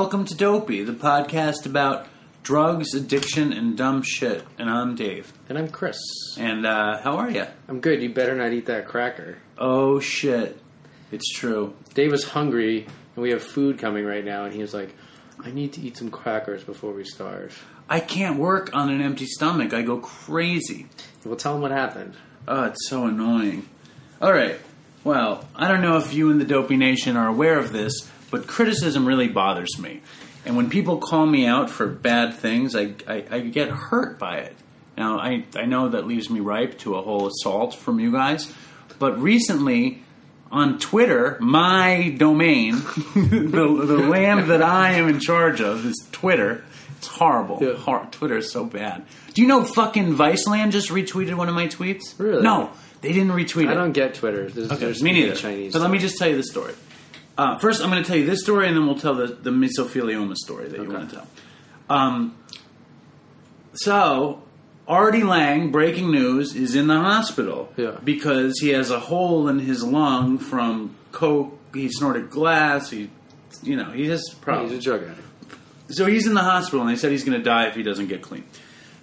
Welcome to Dopey, the podcast about drugs, addiction, and dumb shit. And I'm Dave. And I'm Chris. And uh, how are you? I'm good. You better not eat that cracker. Oh shit, it's true. Dave was hungry, and we have food coming right now, and he was like, I need to eat some crackers before we starve. I can't work on an empty stomach. I go crazy. Well, tell him what happened. Oh, it's so annoying. All right. Well, I don't know if you and the Dopey Nation are aware of this, but criticism really bothers me. And when people call me out for bad things, I, I, I get hurt by it. Now, I, I know that leaves me ripe to a whole assault from you guys, but recently on Twitter, my domain, the, the land that I am in charge of is Twitter. It's horrible. Yeah. Hor- Twitter is so bad. Do you know fucking Viceland just retweeted one of my tweets? Really? No, they didn't retweet it. I don't get Twitter. There's, Okay, there's me neither. Chinese. So let me just tell you the story. Uh, first, I'm going to tell you this story, and then we'll tell the, the mesothelioma story that you Okay. want to tell. Um, so, Artie Lange, breaking news, is in the hospital Yeah. because he has a hole in his lung from coke. He snorted glass. He, you know, he has problems. He's a drug addict. So he's in the hospital, and they said he's going to die if he doesn't get clean.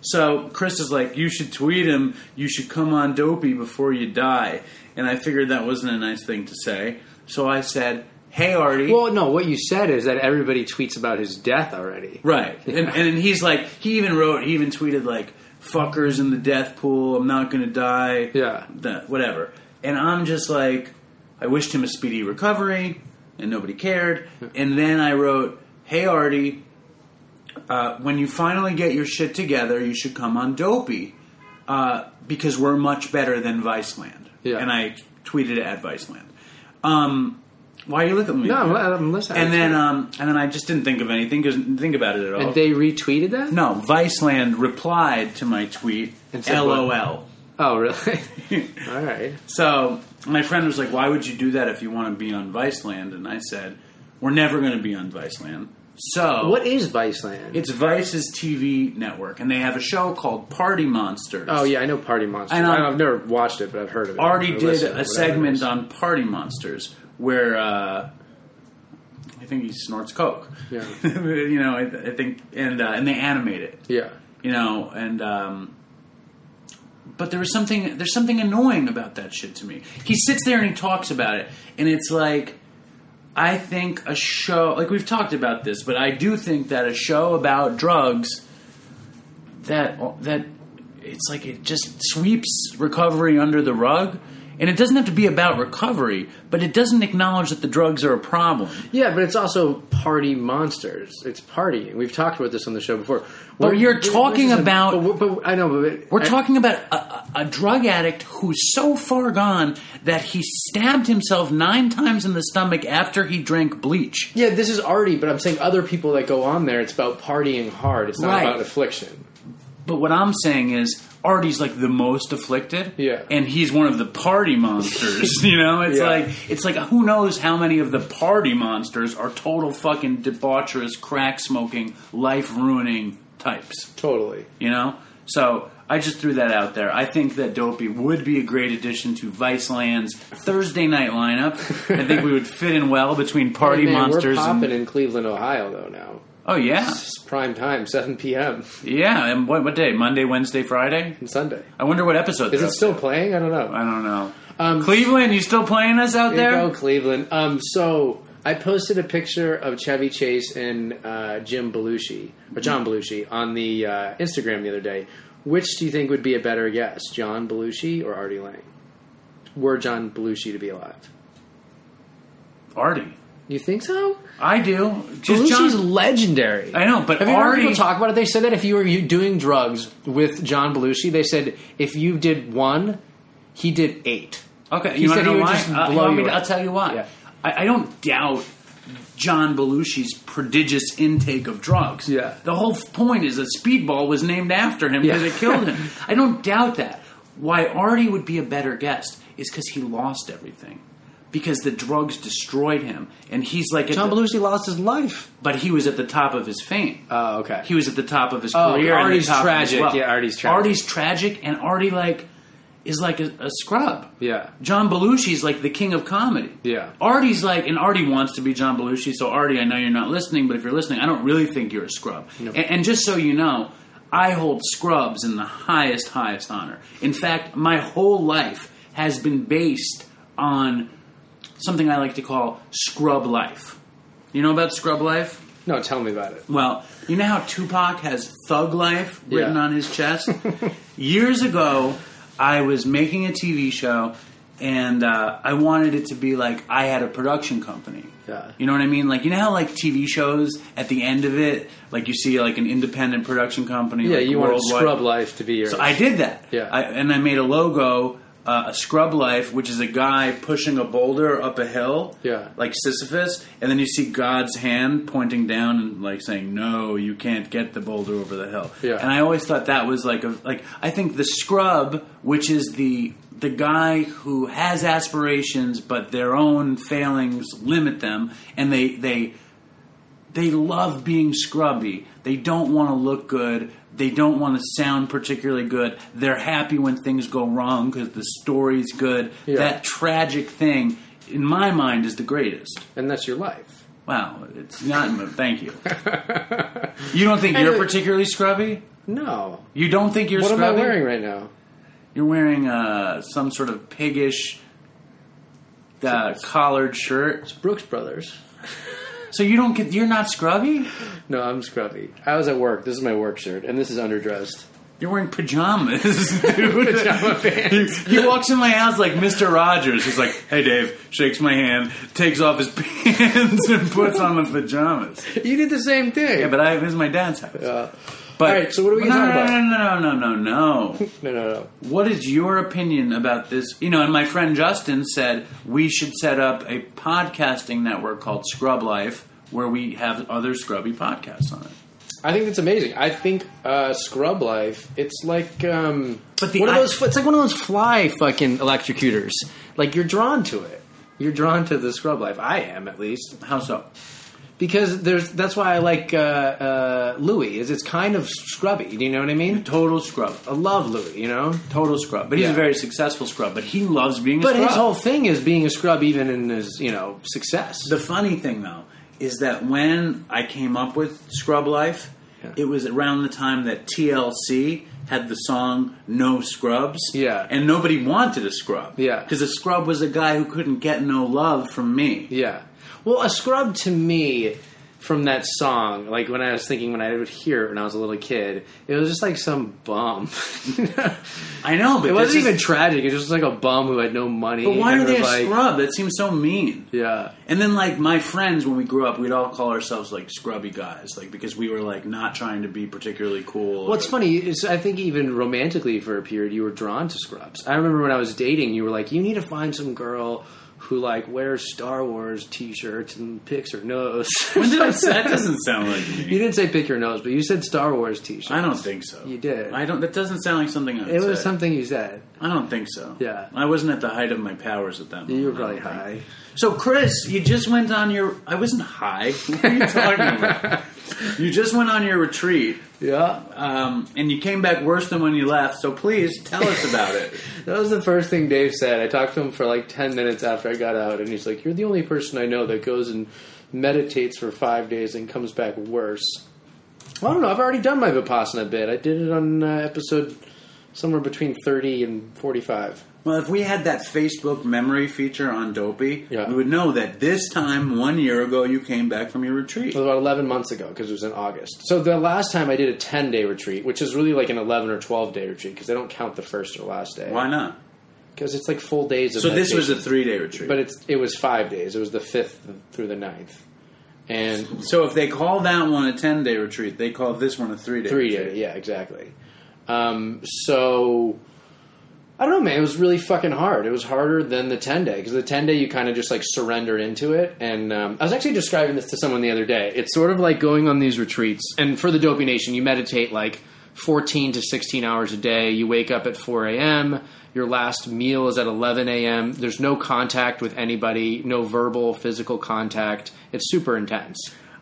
So Chris is like, "You should tweet him. You should come on dopey before you die." And I figured that wasn't a nice thing to say, so I said, "Hey, Artie." Well, no, what you said is that everybody tweets about his death already. right, and, and he's like, he even wrote, he even tweeted like, "Fuckers in the death pool. I'm not going to die." Yeah. that whatever. And I'm just like, I wished him a speedy recovery, and nobody cared. And then I wrote, "Hey Artie, uh, when you finally get your shit together, you should come on Dopey uh, because we're much better than Viceland." Yeah. And I tweeted it at Viceland. Um, why are you looking at me? No? I'm, I'm listening. and then, um, and then I just didn't think of anything because didn't think about it at all. and they retweeted that? no, Viceland replied to my tweet, And said what? "LOL." Oh, really? All right. So my friend was like, "Why would you do that if you want to be on Viceland?" And I said, "We're never going to be on Viceland." So What is Viceland? It's Vice's TV network, and they have a show called Party Monsters. oh, yeah, I know Party Monsters. And, um, I've never watched it, but I've heard of it. Or did a segment on Party Monsters where uh, I think he snorts coke. Yeah. you know, I, I think, and uh, and they animate it. Yeah. you know, and um, but there was something there's something annoying about that shit to me. He sits there and he talks about it, and it's like I think a show like we've talked about this, but I do think that a show about drugs that that it's like it just sweeps recovery under the rug. And it doesn't have to be about recovery, but it doesn't acknowledge that the drugs are a problem. Yeah, but it's also party monsters. It's partying. We've talked about this on the show before. But We're- you're talking about- But, but I know, but We're I- talking about a, a- a drug addict who's so far gone that he stabbed himself nine times in the stomach after he drank bleach. Yeah, this is Artie, but I'm saying other people that go on there. It's about partying hard. It's not Right. about affliction. But what I'm saying is, Artie's like the most afflicted, Yeah. and he's one of the party monsters. you know, it's Yeah. like it's like who knows how many of the party monsters are total fucking debaucherous, crack smoking, life ruining types. Totally. You know, so I just threw that out there. I think that Dopey would be a great addition to Viceland's Thursday night lineup. I think we would fit in well between Party Hey, man, Monsters. We're popping and, in Cleveland, Ohio, though. Now oh yeah, it's prime time, 7 p.m. yeah. And what, what day? Monday, Wednesday, Friday. on Sunday. I wonder what episode. Is they're it up still to. playing? I don't know. I don't know. Um, Cleveland, you still playing us out There there? you go, Cleveland. Um, so I posted a picture of Chevy Chase and uh, Jim Belushi or John Belushi on the uh, Instagram the other day. Which do you think would be a better guess, John Belushi or Artie Lange? Were John Belushi to be alive? Artie. You think so? I do. Just Belushi's John. legendary. I know, but Have you heard Artie. people talk about it? They said that if you were doing drugs with John Belushi, they said if you did one, he did eight. Okay, He you said he would why? just Uh, blow you to-. I'll tell you why. Yeah. I, I don't doubt John Belushi's prodigious intake of drugs. Yeah. The whole point is that Speedball was named after him because Yeah. it killed him. I don't doubt that. Why Artie would be a better guest is because he lost everything. Because the drugs destroyed him, and he's like, John the- Belushi lost his life. but he was at the top of his fame. Oh, okay. He was at the top of his Oh, career. and Artie's top of his tragic. wealth. Yeah, Artie's tragic. Artie's tragic, and Artie like is like a, a scrub. Yeah. John Belushi's like the king of comedy. Yeah. Artie's like, and Artie wants to be John Belushi. So Artie, I know you're not listening, but if you're listening, I don't really think you're a scrub. Nope. And, and just so you know, I hold scrubs in the highest, highest honor. In fact, my whole life has been based on something I like to call scrub life. You know about scrub life? No, tell me about it. Well, you know how Tupac has Thug Life written Yeah. on his chest? Years ago, I was making a TV show, and uh, I wanted it to be like I had a production company. Yeah. You know what I mean? Like you know how like TV shows at the end of it, like you see like an independent production company. Yeah, like you wanted. Scrub Life to be your. So I did that. Yeah. I, and I made a logo, uh, a Scrub Life, which is a guy pushing a boulder up a hill. Yeah. Like Sisyphus. And then you see God's hand pointing down and like saying, no, you can't get the boulder over the hill. Yeah. And I always thought that was like a, like, I think the Scrub, which is the, the guy who has aspirations, but their own failings limit them, and they, they, they love being scrubby. They don't want to look good. They don't want to sound particularly good. They're happy when things go wrong because the story's good. Yeah. That tragic thing, in my mind, is the greatest. and that's your life. Wow, it's not. thank you. You don't think you're particularly scrubby? No. You don't think you're What am scrubby? I wearing right now? You're wearing uh, some sort of piggish uh, collared shirt. It's Brooks Brothers. So you don't get. You're not scrubby. No, I'm scrubby. I was at work. This is my work shirt, and this is underdressed. You're wearing pajamas, dude. Pajama pants. He, he walks in my house like Mr. Rogers. He's like, "Hey, Dave," shakes my hand, takes off his pants, and puts on the pajamas. You did the same thing. Yeah, but I, this is my dad's house. Uh, But all right, so what are we no, gonna talk no, about? No, no, no, no, no, no. no, no, no. What is your opinion about this? You know, and my friend Justin said we should set up a podcasting network called Scrub Life, where we have other scrubby podcasts on it. I think it's amazing. I think uh, Scrub Life. It's like um, But the one of those. It's like one of those fly fucking electrocutors. Like you're drawn to it. You're drawn to the Scrub Life. I am at least How so? Because there's. That's why I like uh, uh, Louis. Is it's kind of scrubby. Do you know what I mean? Total scrub. I love Louis. You know. Total scrub. But he's Yeah. a very successful scrub. But he loves being a scrub. But his whole thing is being a scrub, even in his you know success. The funny thing, though, is that when I came up with Scrub Life, Yeah. it was around the time that TLC had the song No Scrubs. Yeah. And nobody wanted a scrub. Yeah. Because a scrub was a guy who couldn't get no love from me. Yeah. Well, a scrub to me from that song, like when I was thinking when I would hear it when I was a little kid, it was just like some bum. I know, but it wasn't even tragic. It was just like a bum who had no money. But why are they a like, scrub? That seems so mean. Yeah. And then, like my friends, when we grew up, we'd all call ourselves like scrubby guys, like because we were like not trying to be particularly cool. What's or- funny is I think even romantically for a period you were drawn to scrubs. I remember when I was dating, you were like, you need to find some girl who like wears Star Wars T-shirts and picks her nose. When did I say that? Doesn't sound like me. You didn't say pick your nose, but you said Star Wars T-shirts. I don't think so. You did. I don't. That doesn't sound like something I would It was say. something you said. I don't think so. Yeah. I wasn't at the height of my powers at that moment. You were probably don't think. So, Chris, you just went on your. I wasn't high. What are you talking about? you just went on your retreat, Yeah. um, and you came back worse than when you left. So, please tell us about it. That was the first thing Dave said. I talked to him for like 10 minutes after I got out, and he's like, You're the only person I know that goes and meditates for five days and comes back worse. Well, I don't know. I've already done my Vipassana bit. I did it on uh, episode somewhere between 30 and 45. Well, if we had that Facebook memory feature on Dopey, Yeah. we would know that this time, one year ago, you came back from your retreat. It was about 11 months ago because it was in August. So the last time I did a 10 day retreat, which is really like an 11 or 12 day retreat because they don't count the first or last day. Why not? Because it's like full days of So, this was a three day retreat. But it's, it was five days. It was the 5th through the 9th. And so, if they call that one a 10 day retreat, they call this one a three day Three day, yeah, exactly. Um, so I don't know, man. It was really fucking hard. It was harder than the ten day because the ten day you kind of just like surrender into it. And um, I was actually describing this to someone the other day. It's sort of like going on these retreats, and for the Dopey Nation, you meditate like fourteen to sixteen hours a day. You wake up at four a.m. Your last meal is at 11 a.m. There's no contact with anybody, no verbal, physical contact. It's super intense.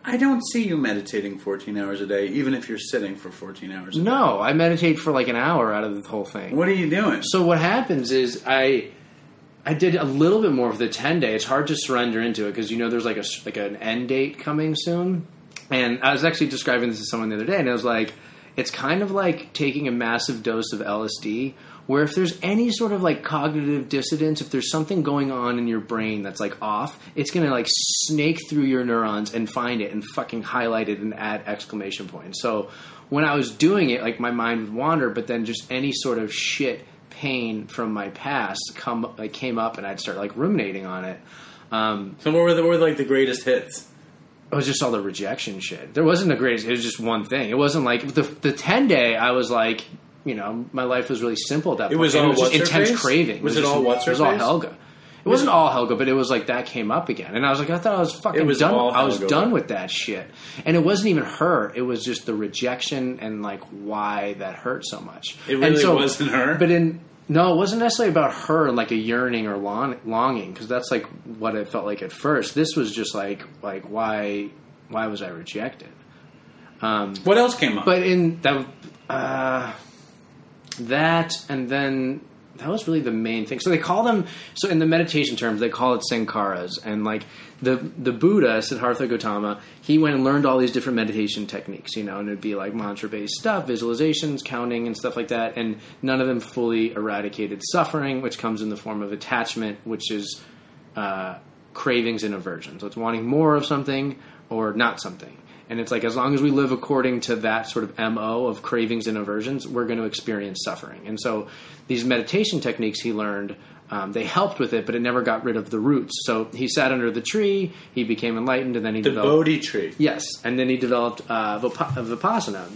I don't see you meditating 14 hours a day, even if you're sitting for 14 hours. A day. No, I meditate for like an hour out of the whole thing. What are you doing? So what happens is I I did a little bit more for the 10 day. It's hard to surrender into it because you know there's like a like an end date coming soon. And I was actually describing this to someone the other day and I was like it's kind of like taking a massive dose of LSD where if there's any sort of like cognitive dissonance, if there's something going on in your brain that's like off, it's going to like snake through your neurons and find it and fucking highlight it and add exclamation points. So when I was doing it, like my mind would wander, but then just any sort of shit pain from my past come like came up and I'd start like ruminating on it. Um, so what were the what were like the greatest hits? it was just all the rejection shit. There wasn't a greatest. It was just one thing. It wasn't like the the ten day. I was like, you know, my life was really simple at that point. It point. was And all just what's her intense face? craving. Was it it just- all what's her It was all face? Helga. It wasn't all Helga, but it was like that came up again, and I was like, I thought I was fucking It was done. I was Helga. done with that shit, and it wasn't even her. It was just the rejection and like why that hurt so much. It really so- wasn't her? But in no, it wasn't necessarily about her like a yearning or long, longing because that's like what it felt like at first. This was just like like why why was I rejected? Um, What else came up? but in that uh, that and then that was really the main thing. So they call them so in the meditation terms they call it sankharas and like the the Buddha Siddhartha Gautama he went and learned all these different meditation techniques, you know, and it'd be like mantra based stuff, visualizations, counting, and stuff like that, and none of them fully eradicated suffering, which comes in the form of attachment, which is uh, cravings and aversion. So it's wanting more of something or not something. And it's like as long as we live according to that sort of MO of cravings and aversions, we're going to experience suffering. And so these meditation techniques he learned, um, they helped with it, but it never got rid of the roots. So he sat under the tree, he became enlightened, and then he the developed. Bodhi tree. Yes, and then he developed uh, Vip- Vipassana.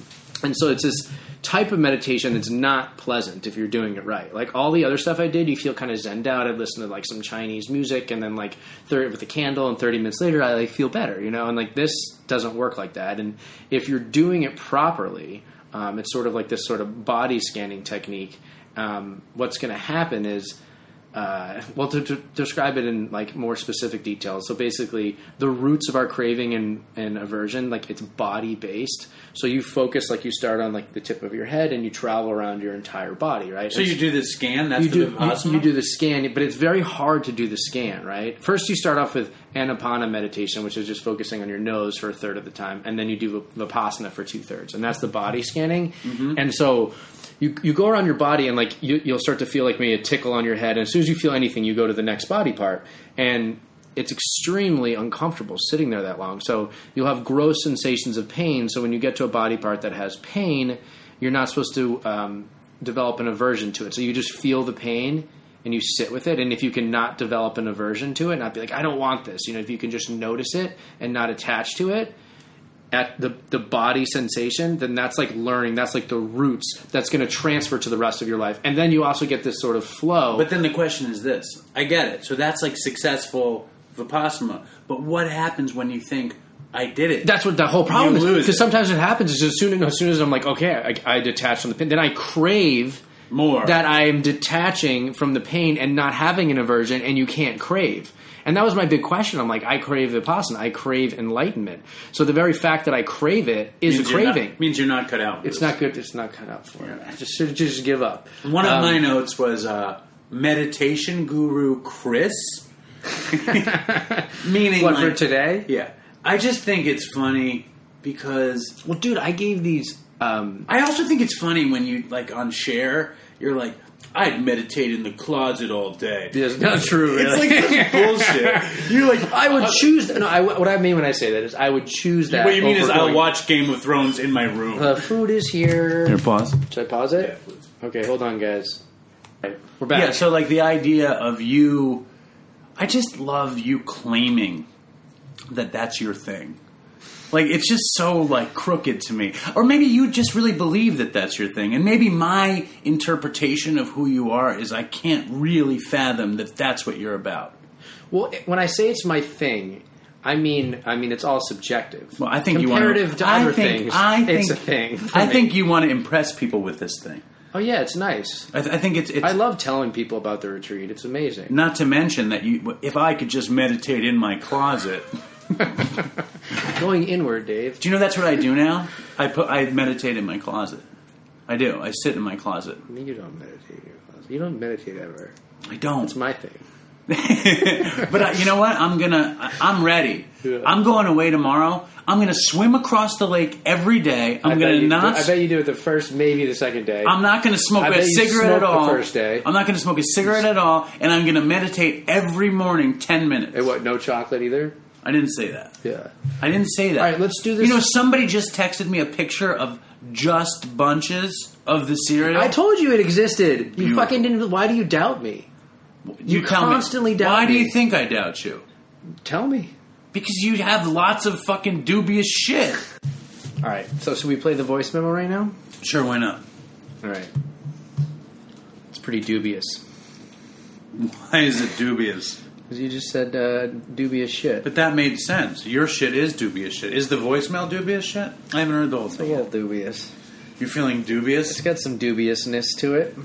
And so it's this type of meditation that's not pleasant if you're doing it right. Like all the other stuff I did, you feel kind of zenned out. I'd listen to like some Chinese music, and then like 30, with a candle, and 30 minutes later, I like feel better, you know. And like this doesn't work like that. And if you're doing it properly, um, it's sort of like this sort of body scanning technique. Um, what's going to happen is uh, well, to, to describe it in like more specific details. So basically, the roots of our craving and, and aversion, like it's body based. So you focus, like you start on like the tip of your head, and you travel around your entire body, right? So you do the scan. That's you the do you, you do the scan, but it's very hard to do the scan, right? First, you start off with Anapana meditation, which is just focusing on your nose for a third of the time, and then you do Vipassana for two thirds, and that's the body scanning. And so you you go around your body, and like you, you'll start to feel like maybe a tickle on your head, and as soon as you feel anything, you go to the next body part, and it's extremely uncomfortable sitting there that long. So you'll have gross sensations of pain. So when you get to a body part that has pain, you're not supposed to um, develop an aversion to it. So you just feel the pain and you sit with it. And if you can not develop an aversion to it, not be like, I don't want this, you know, if you can just notice it and not attach to it at the, the body sensation, then that's like learning. That's like the roots that's going to transfer to the rest of your life. And then you also get this sort of flow. But then the question is this: I get it. So that's like successful vipassana. But what happens when you think I did it? That's what the whole problem You is. Because sometimes it happens is as soon as, soon as I'm like, okay, I, I detach from the pin, then I crave more that I am detaching from the pain and not having an aversion, and you can't crave. And that was my big question. I'm like, I crave vipassana. I crave enlightenment. So the very fact that I crave it is means a you're not- craving. means you're not cut out. for it's this. not good. It's not cut out for it. I just should just give up. One of Um, my notes was uh, meditation guru Chris, meaning What like, for today? Yeah, I just think it's funny because Well, dude, I gave these. Um, I also think it's funny when you like on share, you're like, I'd meditate in the closet all day. That's not true. It's like bullshit. You're like, I would uh, choose. No, I, what I mean when I say that is I would choose that. What you mean is over I'll watch Game of Thrones in my room. The food is here. pause. Should I pause it? Okay, hold on, guys. All right, we're back. Yeah, so like the idea of you, I just love you claiming that that's your thing. Like it's just so like crooked to me. Or maybe you just really believe that that's your thing. And maybe my interpretation of who you are is I can't really fathom that that's what you're about. well, when I say it's my thing, I mean, I mean it's all subjective. Well, I think you want comparative to I other think, things. I think, it's a thing. I me. think you want to impress people with this thing. Oh yeah, it's nice. I, th- I think it's, it's I love telling people about the retreat. It's amazing. not to mention that you if I could just meditate in my closet. Going inward, Dave. Do you know that's what I do now? I put I meditate in my closet. I do. I sit in my closet. You don't meditate in your closet. You don't meditate ever. I don't. It's my thing. but uh, you know what? I'm gonna. I- I'm ready. Yeah. I'm going away tomorrow. I'm gonna swim across the lake every day. I'm I gonna not. I bet you do it the first, maybe the second day. I'm not going to smoke I a cigarette at all. first day. I'm not going to smoke a cigarette at all, and I'm going to meditate every morning, ten minutes. and what? No chocolate either. I didn't say that. Yeah. I didn't say that. All right, let's do this. You know, somebody just texted me a picture of just bunches of the cereal. I told you it existed. You You- fucking didn't. Why do you doubt me? you me, constantly doubt me. Why do you think I doubt you? Tell me. Because you have lots of fucking dubious shit. All right. So should we play the voice memo right now? Sure, why not? All right. It's pretty dubious. Why is it dubious? Because you just said uh, dubious shit. But that made sense. Your shit is dubious shit. Is the voicemail dubious shit? I haven't heard the whole thing. yeah, dubious. You're feeling dubious? It's got some dubiousness to it.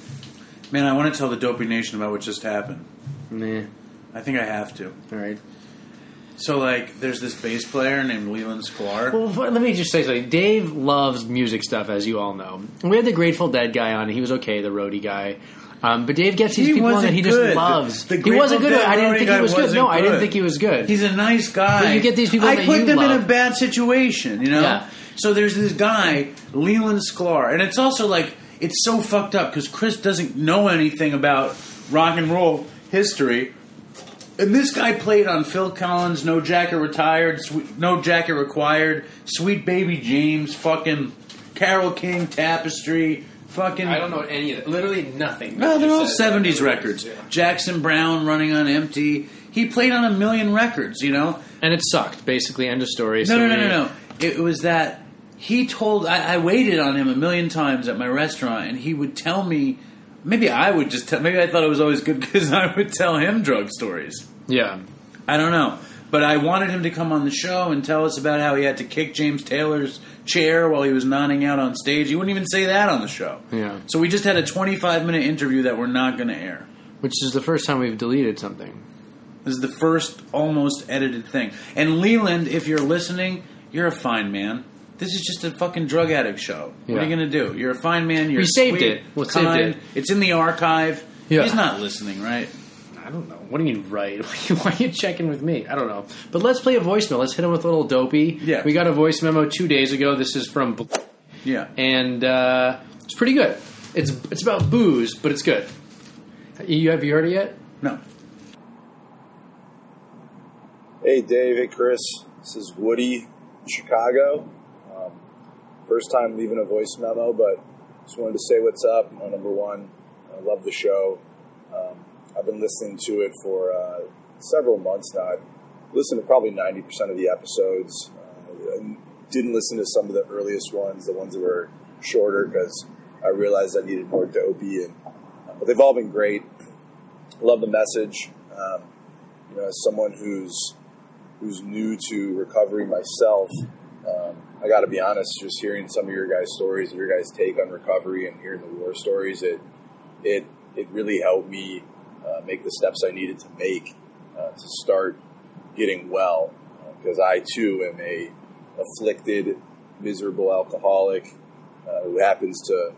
Man, I want to tell the Dopey Nation about what just happened. Nah. I think I have to. All right. So, like, there's this bass player named Leland Sklar. Well, let me just say something. Dave loves music stuff, as you all know. We had the Grateful Dead guy on. and He was okay, the roadie guy. Um, but Dave gets these He people on that he just good. loves. The- the he wasn't good. I didn't think he was good. No, I didn't think he was good. He's a nice guy. But you get these people I put them in a bad situation, you know? Yeah. So there's this guy, Leland Sklar, and it's also like, it's so fucked up because Chris doesn't know anything about rock and roll history. And this guy played on Phil Collins, No Jacket Retired, Sweet, No Jacket Required, Sweet Baby James, fucking Carole King, Tapestry, fucking. I don't know any of it. Literally nothing. No, they're all said- '70s records. Yeah. Jackson Browne, Running on Empty. He played on a million records, you know. And it sucked, basically. End of story. No, So no, no, no, no. It was that he told. I, I waited on him a million times at my restaurant, and he would tell me. Maybe I would just tell. Maybe I thought it was always good because I would tell him drug stories. Yeah. I don't know. But I wanted him to come on the show and tell us about how he had to kick James Taylor's chair while he was nodding out on stage. He wouldn't even say that on the show. Yeah. So we just had a 25 minute interview that we're not going to air. Which is the first time we've deleted something. This is the first almost edited thing. And Leland, if you're listening, you're a fine man. This is just a fucking drug addict show. What are you going to do? You're a fine man. You're We saved sweet, it. We saved it. It's in the archive. Yeah. He's not listening, right? I don't know. What do you mean, right? Why are you checking with me? I don't know. But let's play a voicemail. Let's hit him with a little dopey. Yeah. We got a voice memo two days ago. This is from, Bl- Yeah. and uh, it's pretty good. It's it's about booze, but it's good. You have you heard it yet? No. Hey, Dave. Hey, Chris. This is Woody, Chicago. Um, first time leaving a voice memo, but just wanted to say what's up. Uh, number one, I love the show. Um, I've been listening to it for uh, several months now. I've listened to probably 90% of the episodes. Uh, didn't listen to some of the earliest ones, the ones that were shorter, because I realized I needed more dopey. And, but they've all been great. Love the message. Um, you know, as someone who's who's new to recovery myself, um, I got to be honest. Just hearing some of your guys' stories, your guys' take on recovery, and hearing the war stories, it it it really helped me uh, make the steps I needed to make uh, to start getting well. Because I too am a afflicted, miserable alcoholic uh, who happens to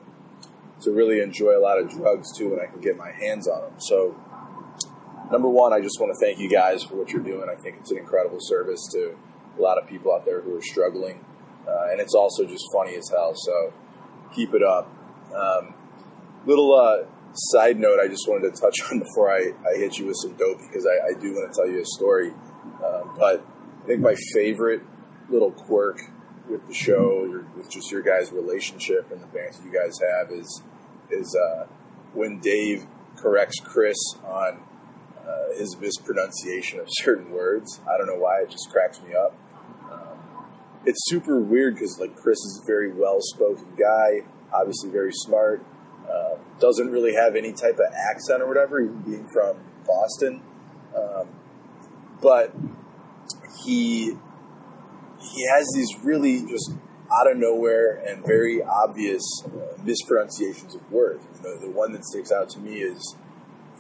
to really enjoy a lot of drugs too when I can get my hands on them. So number one, I just want to thank you guys for what you're doing. I think it's an incredible service to a lot of people out there who are struggling, uh, and it's also just funny as hell. So keep it up. Um, little uh, side note, I just wanted to touch on before I, I hit you with some dope because I, I do want to tell you a story. Uh, but I think my favorite little quirk with the show, your, with just your guys' relationship and the bands you guys have, is is uh, when Dave corrects Chris on uh, his mispronunciation of certain words. I don't know why; it just cracks me up. Um, it's super weird because like Chris is a very well-spoken guy, obviously very smart. Uh, doesn't really have any type of accent or whatever, even being from Boston. Um, but he he has these really just out of nowhere and very obvious uh, mispronunciations of words. You know, the one that sticks out to me is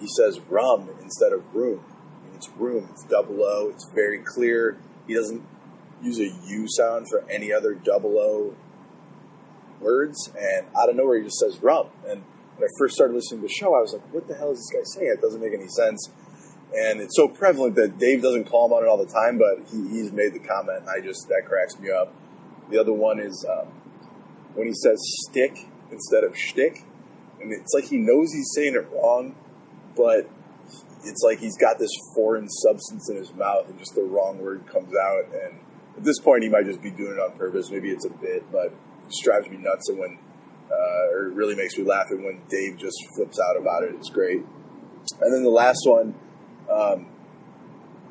he says rum instead of room. I mean, it's room. It's double O. It's very clear. he doesn't use a U sound for any other double O words, and out of nowhere he just says rum. And when I first started listening to the show, I was like, "What the hell is this guy saying? It doesn't make any sense." And it's so prevalent that Dave doesn't call him on it all the time, but he, he's made the comment, and I just that cracks me up. The other one is um, when he says stick instead of shtick, and it's like he knows he's saying it wrong, but it's like he's got this foreign substance in his mouth, and just the wrong word comes out. And at this point, he might just be doing it on purpose. Maybe it's a bit, but just drives me nuts. And when, uh, or really makes me laugh, and when Dave just flips out about it, it's great. And then the last one, um,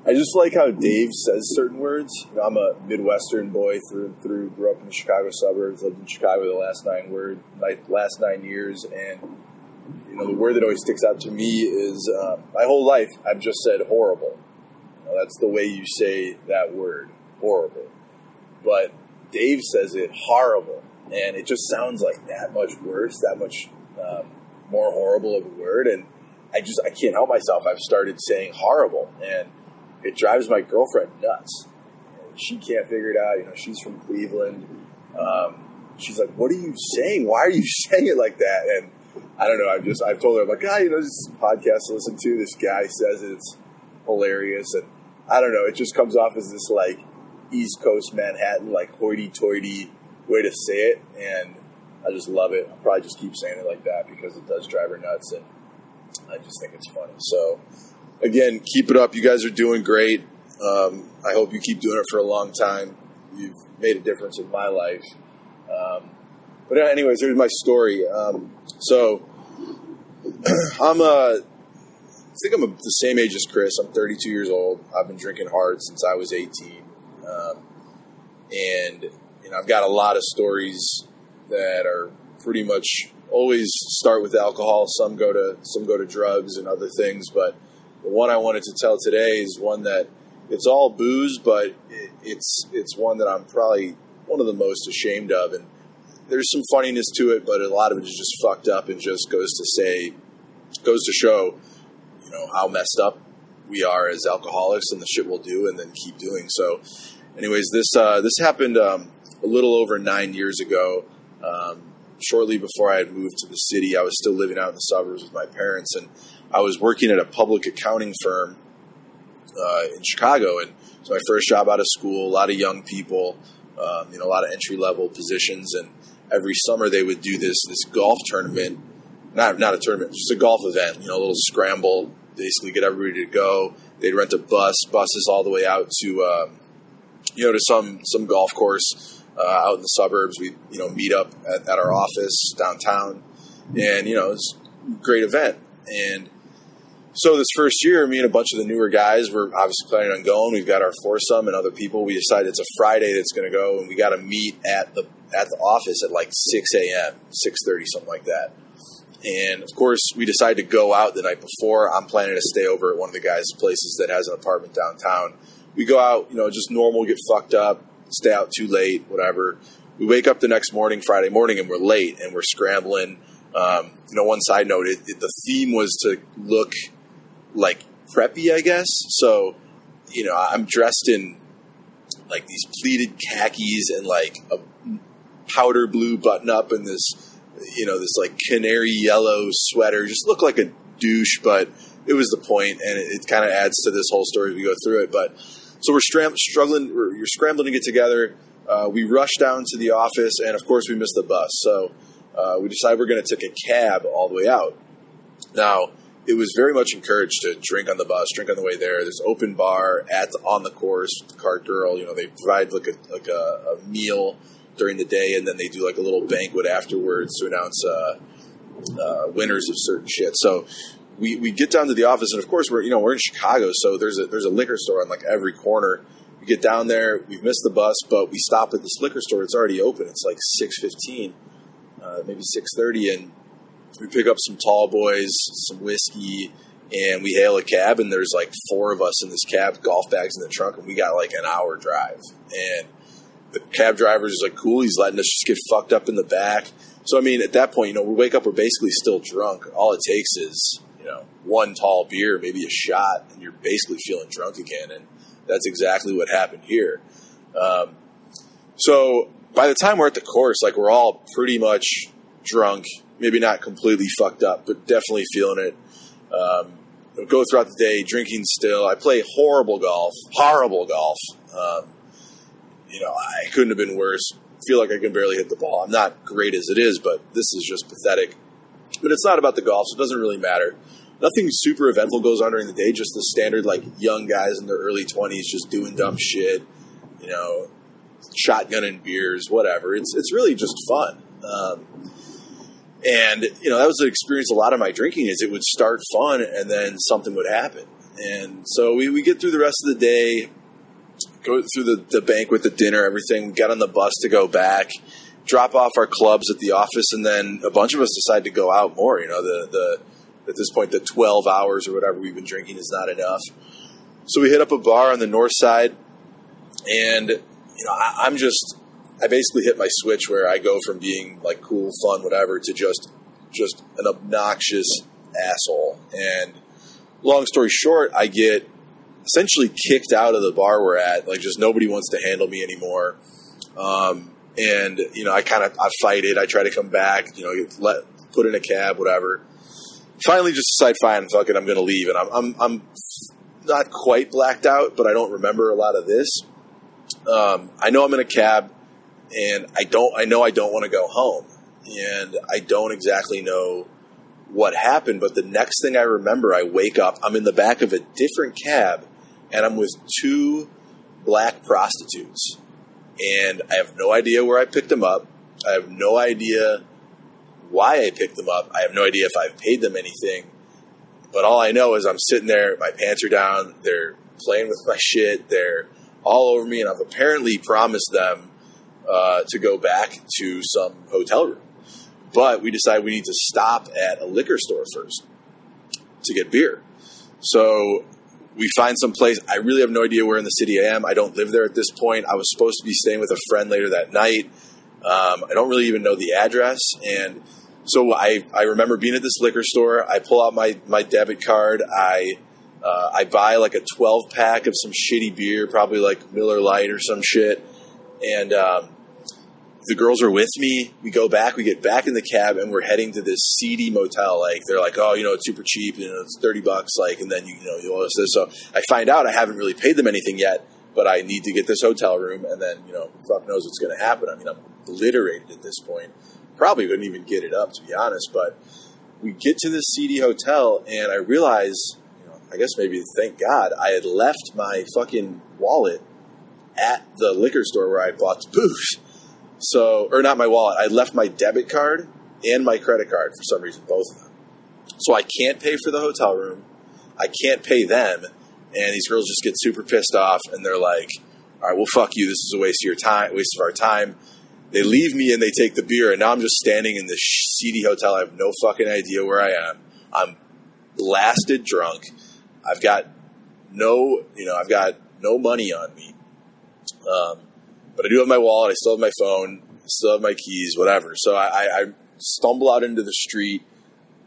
I just like how Dave says certain words. You know, I'm a Midwestern boy through and through. Grew up in the Chicago suburbs. Lived in Chicago the last nine word, last nine years, and you know the word that always sticks out to me is uh, my whole life I've just said horrible. You know, that's the way you say that word, horrible. But Dave says it horrible, and it just sounds like that much worse, that much um, more horrible of a word, and I just I can't help myself. I've started saying horrible, and it drives my girlfriend nuts. She can't figure it out. You know, she's from Cleveland. Um, she's like, "What are you saying? Why are you saying it like that?" And I don't know. I've just I've told her I'm like, "Ah, you know, this podcast to listen to. This guy says it. it's hilarious." And I don't know. It just comes off as this like East Coast Manhattan like hoity-toity way to say it, and I just love it. I'll probably just keep saying it like that because it does drive her nuts, and I just think it's funny. So again, keep it up. You guys are doing great. Um, I hope you keep doing it for a long time. You've made a difference in my life. Um, but anyways, here's my story. Um, so I'm a, I think I'm a, the same age as Chris. I'm 32 years old. I've been drinking hard since I was 18, um, and you know I've got a lot of stories that are pretty much always start with alcohol. Some go to some go to drugs and other things, but the one I wanted to tell today is one that it's all booze, but it, it's it's one that I'm probably one of the most ashamed of, and there's some funniness to it, but a lot of it is just fucked up and just goes to say goes to show, you know, how messed up we are as alcoholics and the shit we'll do and then keep doing. So, anyways, this uh, this happened um, a little over nine years ago. Um, shortly before I had moved to the city, I was still living out in the suburbs with my parents, and I was working at a public accounting firm uh, in Chicago, and it's my first job out of school. A lot of young people, um, you know, a lot of entry level positions, and every summer they would do this this golf tournament. Not not a tournament, just a golf event. You know, a little scramble, basically get everybody to go. They'd rent a bus, buses all the way out to, um, you know, to some some golf course uh, out in the suburbs. We you know meet up at, at our office downtown, and you know, it's great event. And so this first year, me and a bunch of the newer guys were obviously planning on going. We've got our foursome and other people. We decided it's a Friday that's going to go, and we got to meet at the at the office at like six a.m., six thirty, something like that. And of course, we decided to go out the night before. I'm planning to stay over at one of the guys' places that has an apartment downtown. We go out, you know, just normal, get fucked up, stay out too late, whatever. We wake up the next morning, Friday morning, and we're late and we're scrambling. Um, you know, one side note, it, it, the theme was to look like preppy, I guess. So, you know, I'm dressed in like these pleated khakis and like a powder blue button up and this, you know, this like canary yellow sweater. Just look like a douche, but it was the point, and it, it kind of adds to this whole story as we go through it. But so we're stram- struggling, we're, you're scrambling to get together. Uh, we rush down to the office, and of course, we missed the bus. So uh, we decided we're going to take a cab all the way out. Now, it was very much encouraged to drink on the bus, drink on the way there. There's open bar at on the course the cart girl. You know, they provide like a like a, a meal during the day, and then they do like a little banquet afterwards to announce uh, uh, winners of certain shit. So we, we get down to the office, and of course we're you know we're in Chicago, so there's a there's a liquor store on like every corner. We get down there, we've missed the bus, but we stop at this liquor store. It's already open. It's like six fifteen, uh, maybe six thirty, and we pick up some tall boys, some whiskey, and we hail a cab. And there's like four of us in this cab, golf bags in the trunk, and we got like an hour drive. And the cab driver is like cool. He's letting us just get fucked up in the back. So I mean, at that point, you know, we wake up, we're basically still drunk. All it takes is one tall beer, maybe a shot, and you're basically feeling drunk again. And that's exactly what happened here. Um, so by the time we're at the course, like we're all pretty much drunk, maybe not completely fucked up, but definitely feeling it. Um, go throughout the day drinking still. I play horrible golf, horrible golf. Um, you know, I couldn't have been worse. Feel like I can barely hit the ball. I'm not great as it is, but this is just pathetic. But it's not about the golf, so it doesn't really matter. Nothing super eventful goes on during the day. Just the standard, like young guys in their early 20s just doing dumb shit. You know, shotgunning beers, whatever. It's it's really just fun. Um, and you know that was the experience. A lot of my drinking is it would start fun and then something would happen. And so we, we get through the rest of the day, go through the, the banquet, the dinner, everything. We on the bus to go back, drop off our clubs at the office, and then a bunch of us decide to go out more. You know, the the at this point the twelve hours or whatever we've been drinking is not enough. So we hit up a bar on the north side, and you know I, I'm just I basically hit my switch where I go from being like cool, fun, whatever, to just just an obnoxious asshole. And long story short, I get essentially kicked out of the bar we're at. Like, just nobody wants to handle me anymore. Um, and you know, I kind of I fight it. I try to come back. You know, let put in a cab, whatever. Finally, just decide, fine, fuck it, I'm going to leave. And I'm, I'm I'm not quite blacked out, but I don't remember a lot of this. Um, I know I'm in a cab and I don't I know I don't want to go home and I don't exactly know what happened but the next thing I remember I wake up I'm in the back of a different cab and I'm with two black prostitutes and I have no idea where I picked them up I have no idea why I picked them up I have no idea if I've paid them anything but all I know is I'm sitting there my pants are down they're playing with my shit they're all over me and I've apparently promised them uh, to go back to some hotel room. But we decide we need to stop at a liquor store first to get beer. So we find some place. I really have no idea where in the city I am. I don't live there at this point. I was supposed to be staying with a friend later that night. Um, I don't really even know the address. And so I, I remember being at this liquor store. I pull out my, my debit card. I uh, I buy like a 12 pack of some shitty beer, probably like Miller Lite or some shit. And um, the girls are with me. We go back, we get back in the cab, and we're heading to this seedy motel. Like they're like, oh, you know, it's super cheap, you know, it's thirty bucks, like, and then you, you know, you owe us this. So I find out I haven't really paid them anything yet, but I need to get this hotel room, and then you know, fuck knows what's going to happen. I mean, I'm obliterated at this point. Probably wouldn't even get it up, to be honest. But we get to this seedy hotel, and I realize, you know, I guess maybe thank God I had left my fucking wallet at the liquor store where I bought the booze. So, or not my wallet. I left my debit card and my credit card for some reason, both of them. So I can't pay for the hotel room. I can't pay them. And these girls just get super pissed off and they're like, all right, well, fuck you. This is a waste of your time, waste of our time. They leave me and they take the beer. And now I'm just standing in this seedy hotel. I have no fucking idea where I am. I'm blasted drunk. I've got no, you know, I've got no money on me. Um, but I do have my wallet. I still have my phone. I still have my keys. Whatever. So I, I, I stumble out into the street.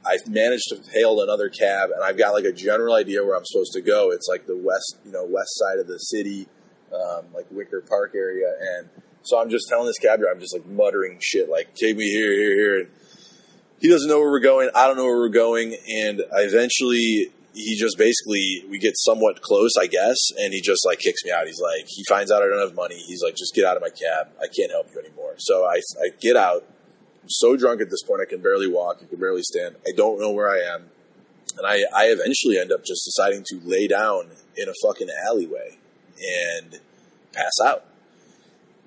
I've managed to hail another cab, and I've got like a general idea where I'm supposed to go. It's like the west, you know, west side of the city, um, like Wicker Park area, and so I'm just telling this cab driver, I'm just like muttering shit, like "Take me here, here, here," and he doesn't know where we're going. I don't know where we're going, and eventually he just basically we get somewhat close, I guess, and he just like kicks me out. He's like, he finds out I don't have money. He's like, just get out of my cab. I can't help you anymore. So I, I get out. I'm so drunk at this point, I can barely walk. I can barely stand. I don't know where I am, and I, I eventually end up just deciding to lay down in a fucking alleyway and pass out.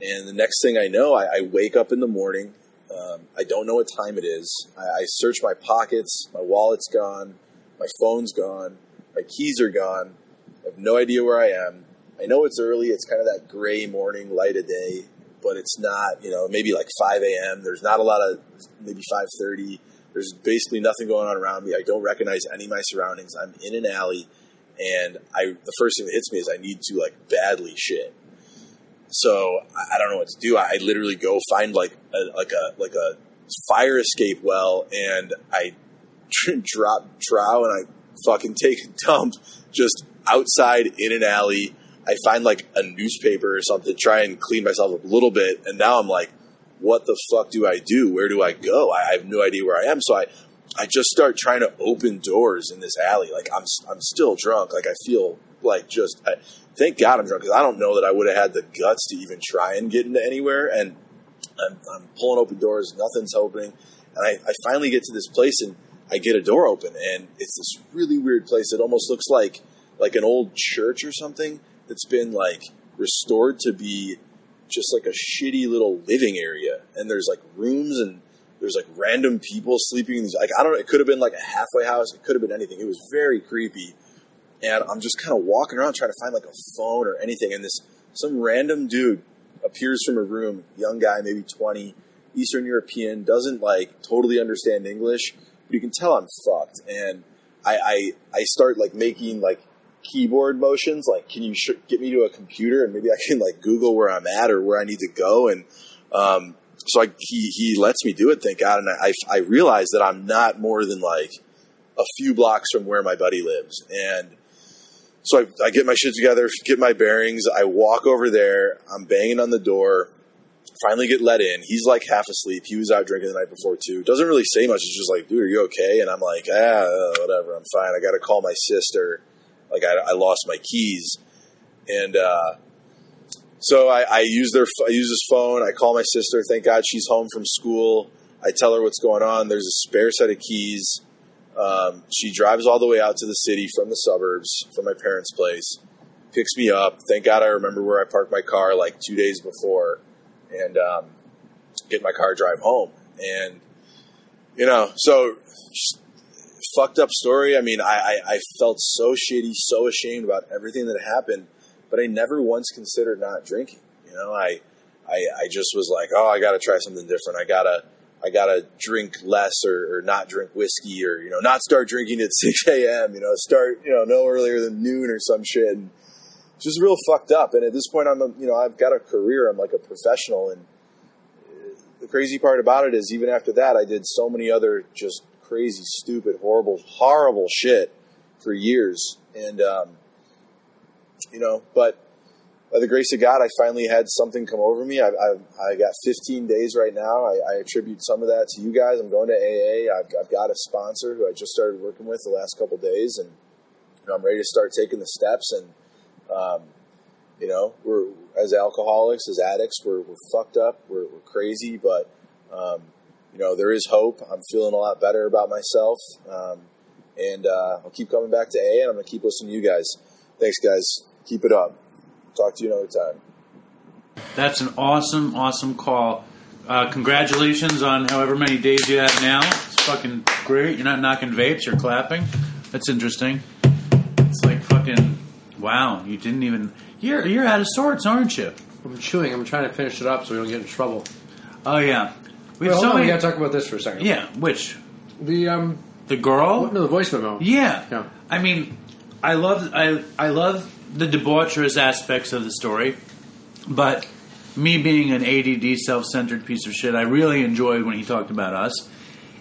And the next thing I know, I, I wake up in the morning. Um, I don't know what time it is. I, I search my pockets. My wallet's gone my phone's gone. My keys are gone. I have no idea where I am. I know it's early. It's kind of that gray morning, light of day, but it's not. You know, maybe like 5 a.m. There's not a lot of maybe 5:30. There's basically nothing going on around me. I don't recognize any of my surroundings. I'm in an alley, and I the first thing that hits me is I need to like badly shit. So I, I don't know what to do. I, I literally go find like a, like a like a fire escape well, and I drop trow and I fucking take a dump just outside in an alley. I find like a newspaper or something, try and clean myself up a little bit, and now I'm like, what the fuck do I do? Where do I go? I have no idea where I am. So I, I just start trying to open doors in this alley. Like I'm, I'm still drunk. Like I feel like just, I, thank God I'm drunk because I don't know that I would have had the guts to even try and get into anywhere. And I'm, I'm pulling open doors, nothing's opening, and I, I finally get to this place and I get a door open, and it's this really weird place. It almost looks like like an old church or something that's been like restored to be just like a shitty little living area. And there's like rooms and there's like random people sleeping in these. Like I don't know. It could have been like a halfway house. It could have been anything. It was very creepy. And I'm just kind of walking around trying to find like a phone or anything. And this some random dude appears from a room, young guy, maybe 20, Eastern European, doesn't like totally understand English, but you can tell I'm fucked. And I, I, I start like making like keyboard motions, like, can you sh- get me to a computer and maybe I can like Google where I'm at or where I need to go. And, um, so I, he, he lets me do it, thank God. And I, I realize that I'm not more than like a few blocks from where my buddy lives. And, so I, I, get my shit together, get my bearings. I walk over there. I'm banging on the door. Finally get let in. He's like half asleep. He was out drinking the night before too. Doesn't really say much. He's just like, dude, are you okay? And I'm like, ah, whatever. I'm fine. I got to call my sister. Like I, I lost my keys. And, uh, so I, I use their, I use his phone. I call my sister. Thank God she's home from school. I tell her what's going on. There's a spare set of keys. Um, she drives all the way out to the city from the suburbs, from my parents' place, picks me up. Thank God I remember where I parked my car like two days before, and um, get my car drive home. And you know, so fucked up story. I mean, I, I, I felt so shitty, so ashamed about everything that happened, but I never once considered not drinking. You know, I I, I just was like, oh, I got to try something different. I gotta I gotta drink less or, or, not drink whiskey or you know not start drinking at six a.m. You know start you know no earlier than noon or some shit. And just real fucked up. And at this point, I'm a, you know I've got a career. I'm like a professional. And the crazy part about it is even after that, I did so many other just crazy, stupid, horrible, horrible shit for years. And um, you know, but by the grace of God, I finally had something come over me. I, I, I got 15 days right now. I, I, attribute some of that to you guys. I'm going to AA. I've, I've got a sponsor who I just started working with the last couple days, and you know, I'm ready to start taking the steps. And um, you know, we're as alcoholics, as addicts, we're, we're fucked up. We're, we're crazy, but um, you know, there is hope. I'm feeling a lot better about myself, um, and uh, I'll keep coming back to AA, and I'm going to keep listening to you guys. Thanks, guys. Keep it up. Talk to you another time. That's an awesome, awesome call. Uh, congratulations on however many days you have now. It's fucking great. You're not knocking vapes, you're clapping. That's interesting. It's like fucking wow. You didn't even. You're you're out of sorts, aren't you? I'm chewing. I'm trying to finish it up so we don't get in trouble. Oh yeah. We Wait, hold so on. Many... We got to talk about this for a second. Yeah. Which the um the girl? No, the voice memo. Yeah. Yeah. I mean, I love I I love the debaucherous aspects of the story, but me being an ADD, self-centered piece of shit, I really enjoyed when he talked about us.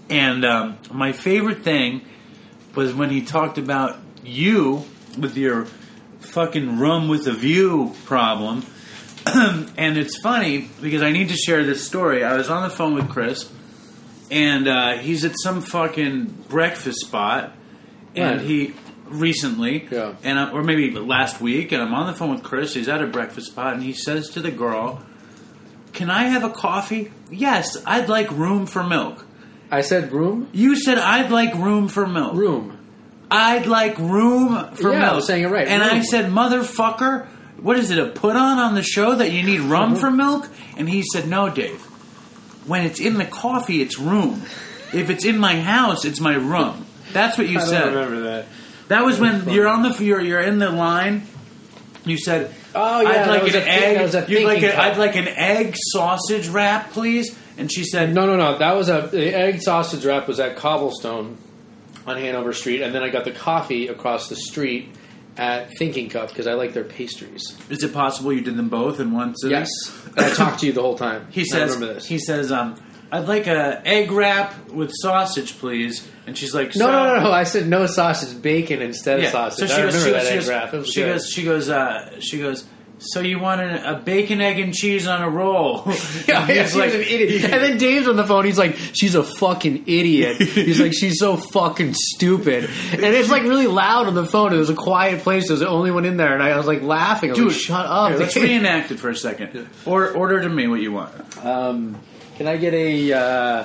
And um, my favorite thing was when he talked about you with your fucking room with a view problem. and it's funny because I need to share this story. I was on the phone with Chris, and uh, he's at some fucking breakfast spot, and right. he recently, yeah. and I, or maybe last week, and I'm on the phone with Chris. He's at a breakfast spot, and he says to the girl, "Can I have a coffee?" Yes, I'd like room for milk. I said room. You said I'd like room for milk. Room. I'd like room for yeah, milk. I was saying it right. And room. I said, "Motherfucker." What is it, a put on on the show that you need rum uh-huh. for milk? And he said, No, Dave. When it's in the coffee, it's room. If it's in my house, it's my room. That's what you I said. remember that. That was when you're on the you're, you're in the line. You said, "Oh yeah, I'd like an egg. You'd like a, I'd like an egg sausage wrap, please." And she said, "No, no, no. That was a the egg sausage wrap was at Cobblestone on Hanover Street, and then I got the coffee across the street at Thinking Cup because I like their pastries. Is it possible you did them both in one sitting? Yes, I talked to you the whole time. He says, "He says, um, I'd like a egg wrap with sausage, please." And she's like, No, so, no, no, no. I said no sausage, bacon instead of Yeah. sausage. So she goes, she goes, she goes. She goes, uh, she goes. So you want a, a bacon, egg, and cheese on a roll? Yeah, And yeah, was an idiot. And then Dave's on the phone. He's like, "She's a fucking idiot." He's like, "She's so fucking stupid." And it's like really loud on the phone. It was a quiet place. There was the only one in there, and I was like laughing. I was Dude, like, "Shut up!" Here, let's reenact it for a second. Or order to me what you want. Um, can I get a uh,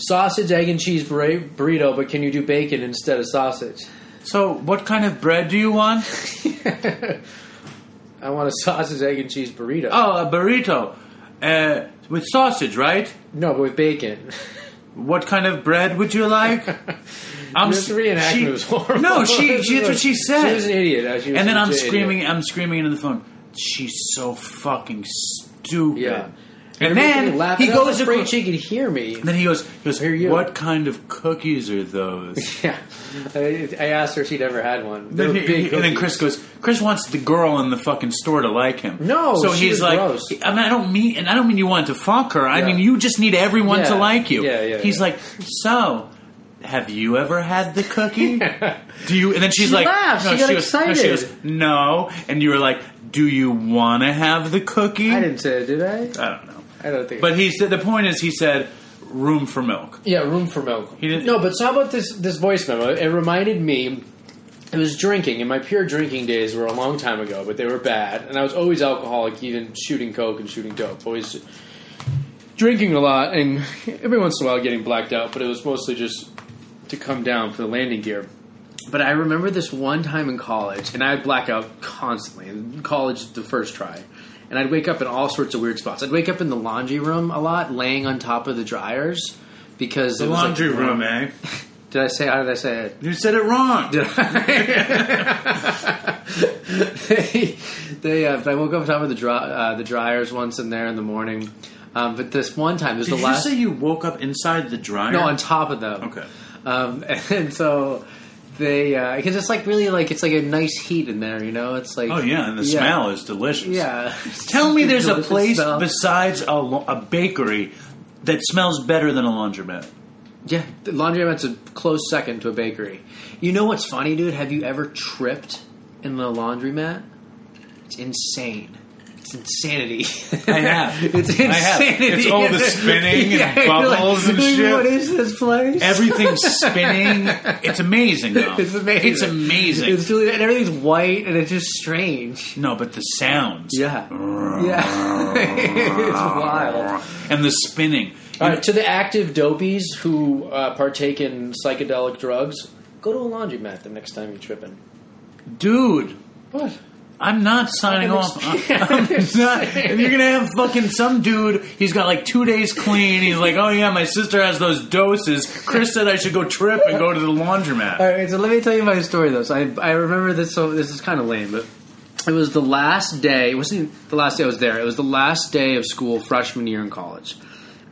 sausage, egg, and cheese burri- burrito? But can you do bacon instead of sausage? So, what kind of bread do you want? I want a sausage, egg, and cheese burrito. Oh, a burrito uh, with sausage, right? no, but with bacon. What kind of bread would you like? I'm This reenactment she- was horrible. No, she, she that's what she said. She was an idiot. uh, she was and then I'm legit screaming, idiot. I'm screaming into the phone. She's so fucking stupid. Yeah. And then he I was goes, across- she could hear me. and then he goes, he goes, Hear you. what kind of cookies are those? Yeah, I, I asked her if she'd ever had one. Then he- big and then. Chris goes. Chris wants the girl in the fucking store to like him. No, so he's was like, gross. I, mean, I don't mean, and I don't mean you want to fuck her. I Yeah. mean you just need everyone to like you. Yeah, yeah, He's yeah. like, so have you ever had the cookie? Do you? And then she's She like, laughed. no, She got goes, no, she excited. goes, no. And you were like, do you want to have the cookie? I didn't say it, did I? I don't know. I don't think. But he said the point is he said room for milk. yeah, room for milk. He didn't- No, but so how about this this voice memo? It reminded me. It was drinking, and my pure drinking days were a long time ago, but they were bad. And I was always alcoholic, even shooting coke and shooting dope. Always drinking a lot, and every once in a while getting blacked out. But it was mostly just to come down for the landing gear. But I remember this one time in college, and I'd black out constantly. In college, the first try. And I'd wake up in all sorts of weird spots. I'd wake up in the laundry room a lot, laying on top of the dryers. Because The was like- laundry room, eh? Did I say, how did I say it? You said it wrong. Did I? they, they, uh, I woke up on top of the, dry, uh, the dryers once in there in the morning. Um, but this one time, was Did the you say you woke up inside the dryer? No, on top of them. Okay. Um, and so they, uh, because it's like really like it's like a nice heat in there, you know. It's like Oh yeah, and the Yeah. smell is delicious. Yeah. Tell me there's a place smell. besides a, a bakery that smells better than a laundromat. Yeah, the laundromat's a close second to a bakery. You know what's funny, dude? Have you ever tripped in the laundromat? It's insane. It's insanity. I have. it's insanity. I have. It's all the spinning and you're bubbles and shit. What is this place? Everything's spinning. It's amazing though. it's amazing. It's amazing. It's really, and everything's white, and it's just strange. no, but the sounds. Yeah, yeah, it's wild. And the spinning. All right, to the active dopies who uh, partake in psychedelic drugs, go to a laundromat the next time you're tripping. Dude, What? I'm not signing I'm off. I'm not. If you're gonna have fucking some dude, he's got like two days clean. He's like, oh yeah, my sister has those doses. Chris said I should go trip and go to the laundromat. All right, so let me tell you my story though. So I, I remember this. So this is kind of lame, but it was the last day. It wasn't the last day I was there. It was the last day of school, freshman year in college,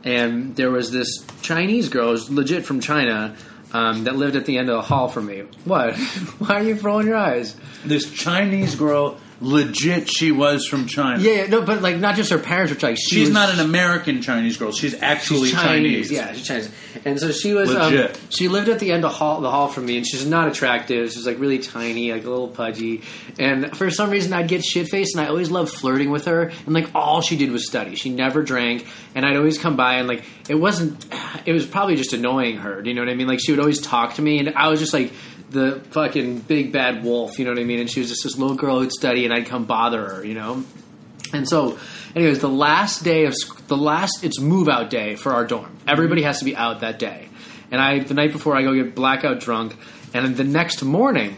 and there was this Chinese girl, who's legit from China, um, that lived at the end of the hall from me. What? Why are you rolling your eyes? This Chinese girl, legit, she was from China. Yeah, yeah, no, but like not just her parents were Chinese. She She's was- not an American Chinese girl. She's actually She's Chinese. Yeah, she's Chinese. And so she was. Um, Legit. she lived at the end of hall, the hall from me, and she's not attractive. She's like really tiny, like a little pudgy. And for some reason, I'd get shit faced, and I always loved flirting with her. And like all she did was study. She never drank, and I'd always come by, and like it wasn't. It was probably just annoying her. Do you know what I mean? Like she would always talk to me, and I was just like. The fucking big bad wolf, you know what I mean? And she was just this little girl who'd study, and I'd come bother her, you know? And so, anyways, the last day of the last it's move out day for our dorm. Everybody has to be out that day. And I the night before I go get blackout drunk, and the next morning,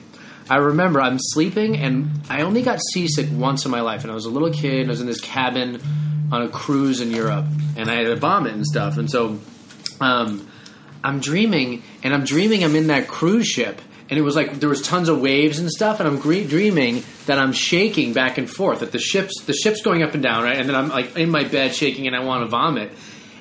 I remember I'm sleeping and I only got seasick once in my life, and I was a little kid. And I was in this cabin on a cruise in Europe, and I had a vomit and stuff. And so, um, I'm dreaming, and I'm dreaming I'm in that cruise ship, and it was like there was tons of waves and stuff, and I'm gre- dreaming that I'm shaking back and forth, that the ship's the ship's going up and down, right, and then I'm like in my bed shaking, and I want to vomit,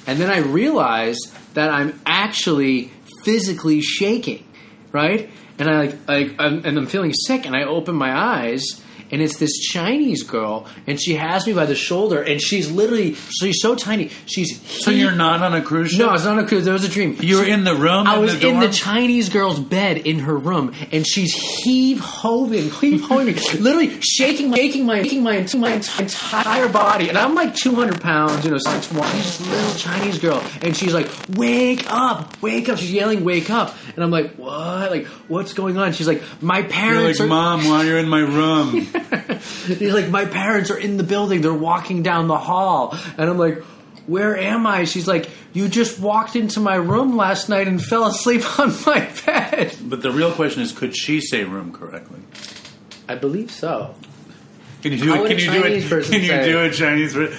and then I realize that I'm actually physically shaking, right, and I like, like I'm, and I'm feeling sick, and I open my eyes. And it's this Chinese girl, and she has me by the shoulder, and she's literally she's so tiny. She's So you're not on a cruise ship? no, it's not a cruise. There was a dream. You were in the room. I in was the in the? Chinese girl's bed in her room, and she's heave hoving, heave hoving, literally shaking, my shaking my, shaking my, my entire body, and I'm like 200 pounds, you know, six one. She's this little Chinese girl, and she's like, "Wake up, wake up!" She's yelling, "Wake up!" And I'm like, "What? Like, what's going on?" She's like, "My You're parents like, are." Mom, why you're in my room? He's like, my parents are in the building. They're walking down the hall. And I'm like, where am I? She's like, you just walked into my room last night and fell asleep on my bed. but the real question is, could she say room correctly? I believe so. Can you do How it? Can you do Chinese it? Can you say do it? a Chinese? re-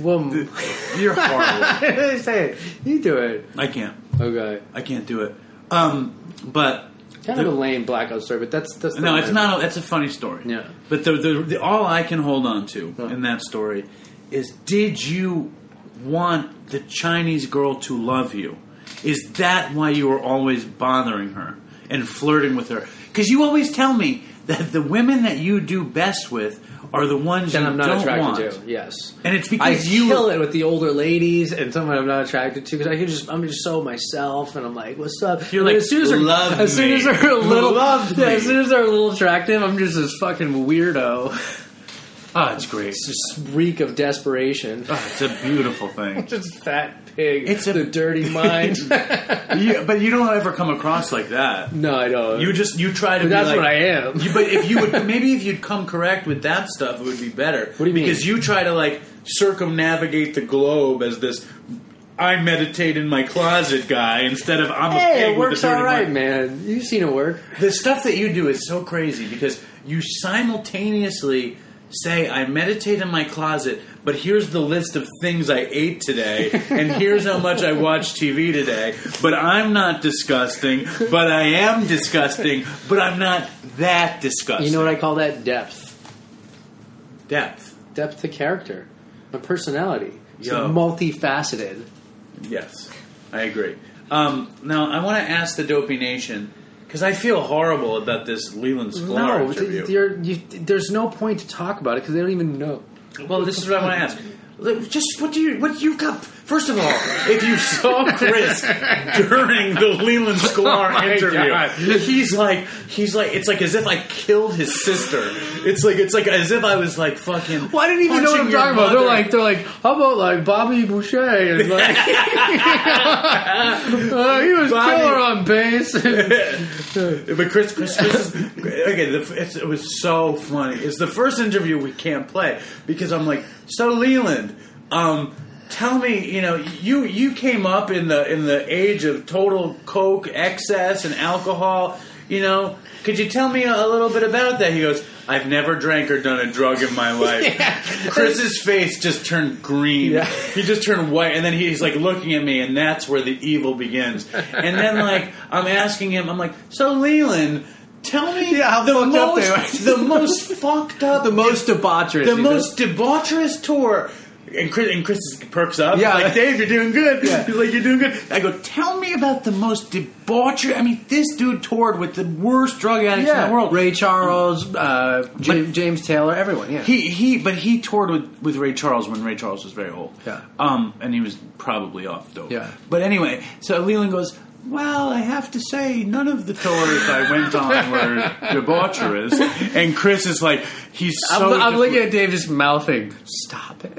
Well, You're horrible. say it. You do it. I can't. Okay. I can't do it. Um, but Kind of a lame blackout story, but that's that's no, it's not. A, it's a funny story. Yeah. But the, the, the all I can hold on to Huh. in that story is: Did you want the Chinese girl to love you? Is that why you were always bothering her and flirting with her? Because you always tell me that the women that you do best with are the ones that I'm not attracted want. to. Yes. And it's I because you kill it with the older ladies and someone I'm not attracted to because I can just I'm just so myself and I'm like, what's up? You're And like, as soon as they're, "Love as soon as they're a little Love yeah, as soon as they're a little attractive, I'm just this fucking weirdo. Oh, it's great. It's just reek of desperation. Oh, it's a beautiful thing. just fat pig. It's a- the dirty mind. You- but you don't ever come across like that. no, I don't. You just you try to. But be that's like- what I am. You, but if you would maybe if you'd come correct with that stuff, it would be better. What do you mean? Because you try to like circumnavigate the globe as this. I meditate in my closet guy instead of I'm a Hey, pig it with works a dirty all right, mind. man. You've seen it work. The stuff that you do is so crazy because you simultaneously say I meditate in my closet, but here's the list of things I ate today, and here's how much I watched TV today. But I'm not disgusting, but I am disgusting, but I'm not that disgusting. You know what I call that? Depth. Depth. Depth to character. My personality. It's Yo. multifaceted. Yes, I agree. Um, now I want to ask the Dopey Nation because I feel horrible about this Leland Sklar No, interview. th- you're, there's no point to talk about it because they don't even know. Well, this is what I want to ask. Just what do you what you got? First of all, if you saw Chris during the Leland Sklar Oh interview, God. he's like he's like it's like as if I killed his sister. It's like it's like as if I was like fucking. Well, I didn't even know what I'm talking about. They're like, they're like, how about like Bobby Boucher? And like, uh, he was Bobby- killer on bass. but Chris, Chris, Chris is, okay. The, it's, it was so funny. It's the first interview we can't play because I'm like, so Leland, um, tell me, you know, you you came up in the in the age of total coke excess and alcohol. You know, could you tell me a, little bit about that? He goes, I've never drank or done a drug in my life. Chris's face just turned green. Yeah. He just turned white, and then he's like looking at me, and that's where the evil begins. And then like I'm asking him, I'm like, so Leland. Tell me Yeah, the most, the most fucked up, the most debaucherous. the he most debaucherous tour. And Chris, and Chris perks up. Yeah. He's like Dave, you're doing good. Yeah. He's like, you're doing good. I go, tell me about the most debaucherous. I mean, this dude toured with the worst drug addicts yeah. in the world. Ray Charles, uh, James, James Taylor, everyone. Yeah. He he, but he toured with, with Ray Charles when Ray Charles was very old. Yeah. Um, and he was probably off dope. Yeah. But anyway, so Leland goes. Well, I have to say, none of the tours I went on were debaucherous. And Chris is like, he's so. I'm, I'm defla- looking at Dave just mouthing. Stop it.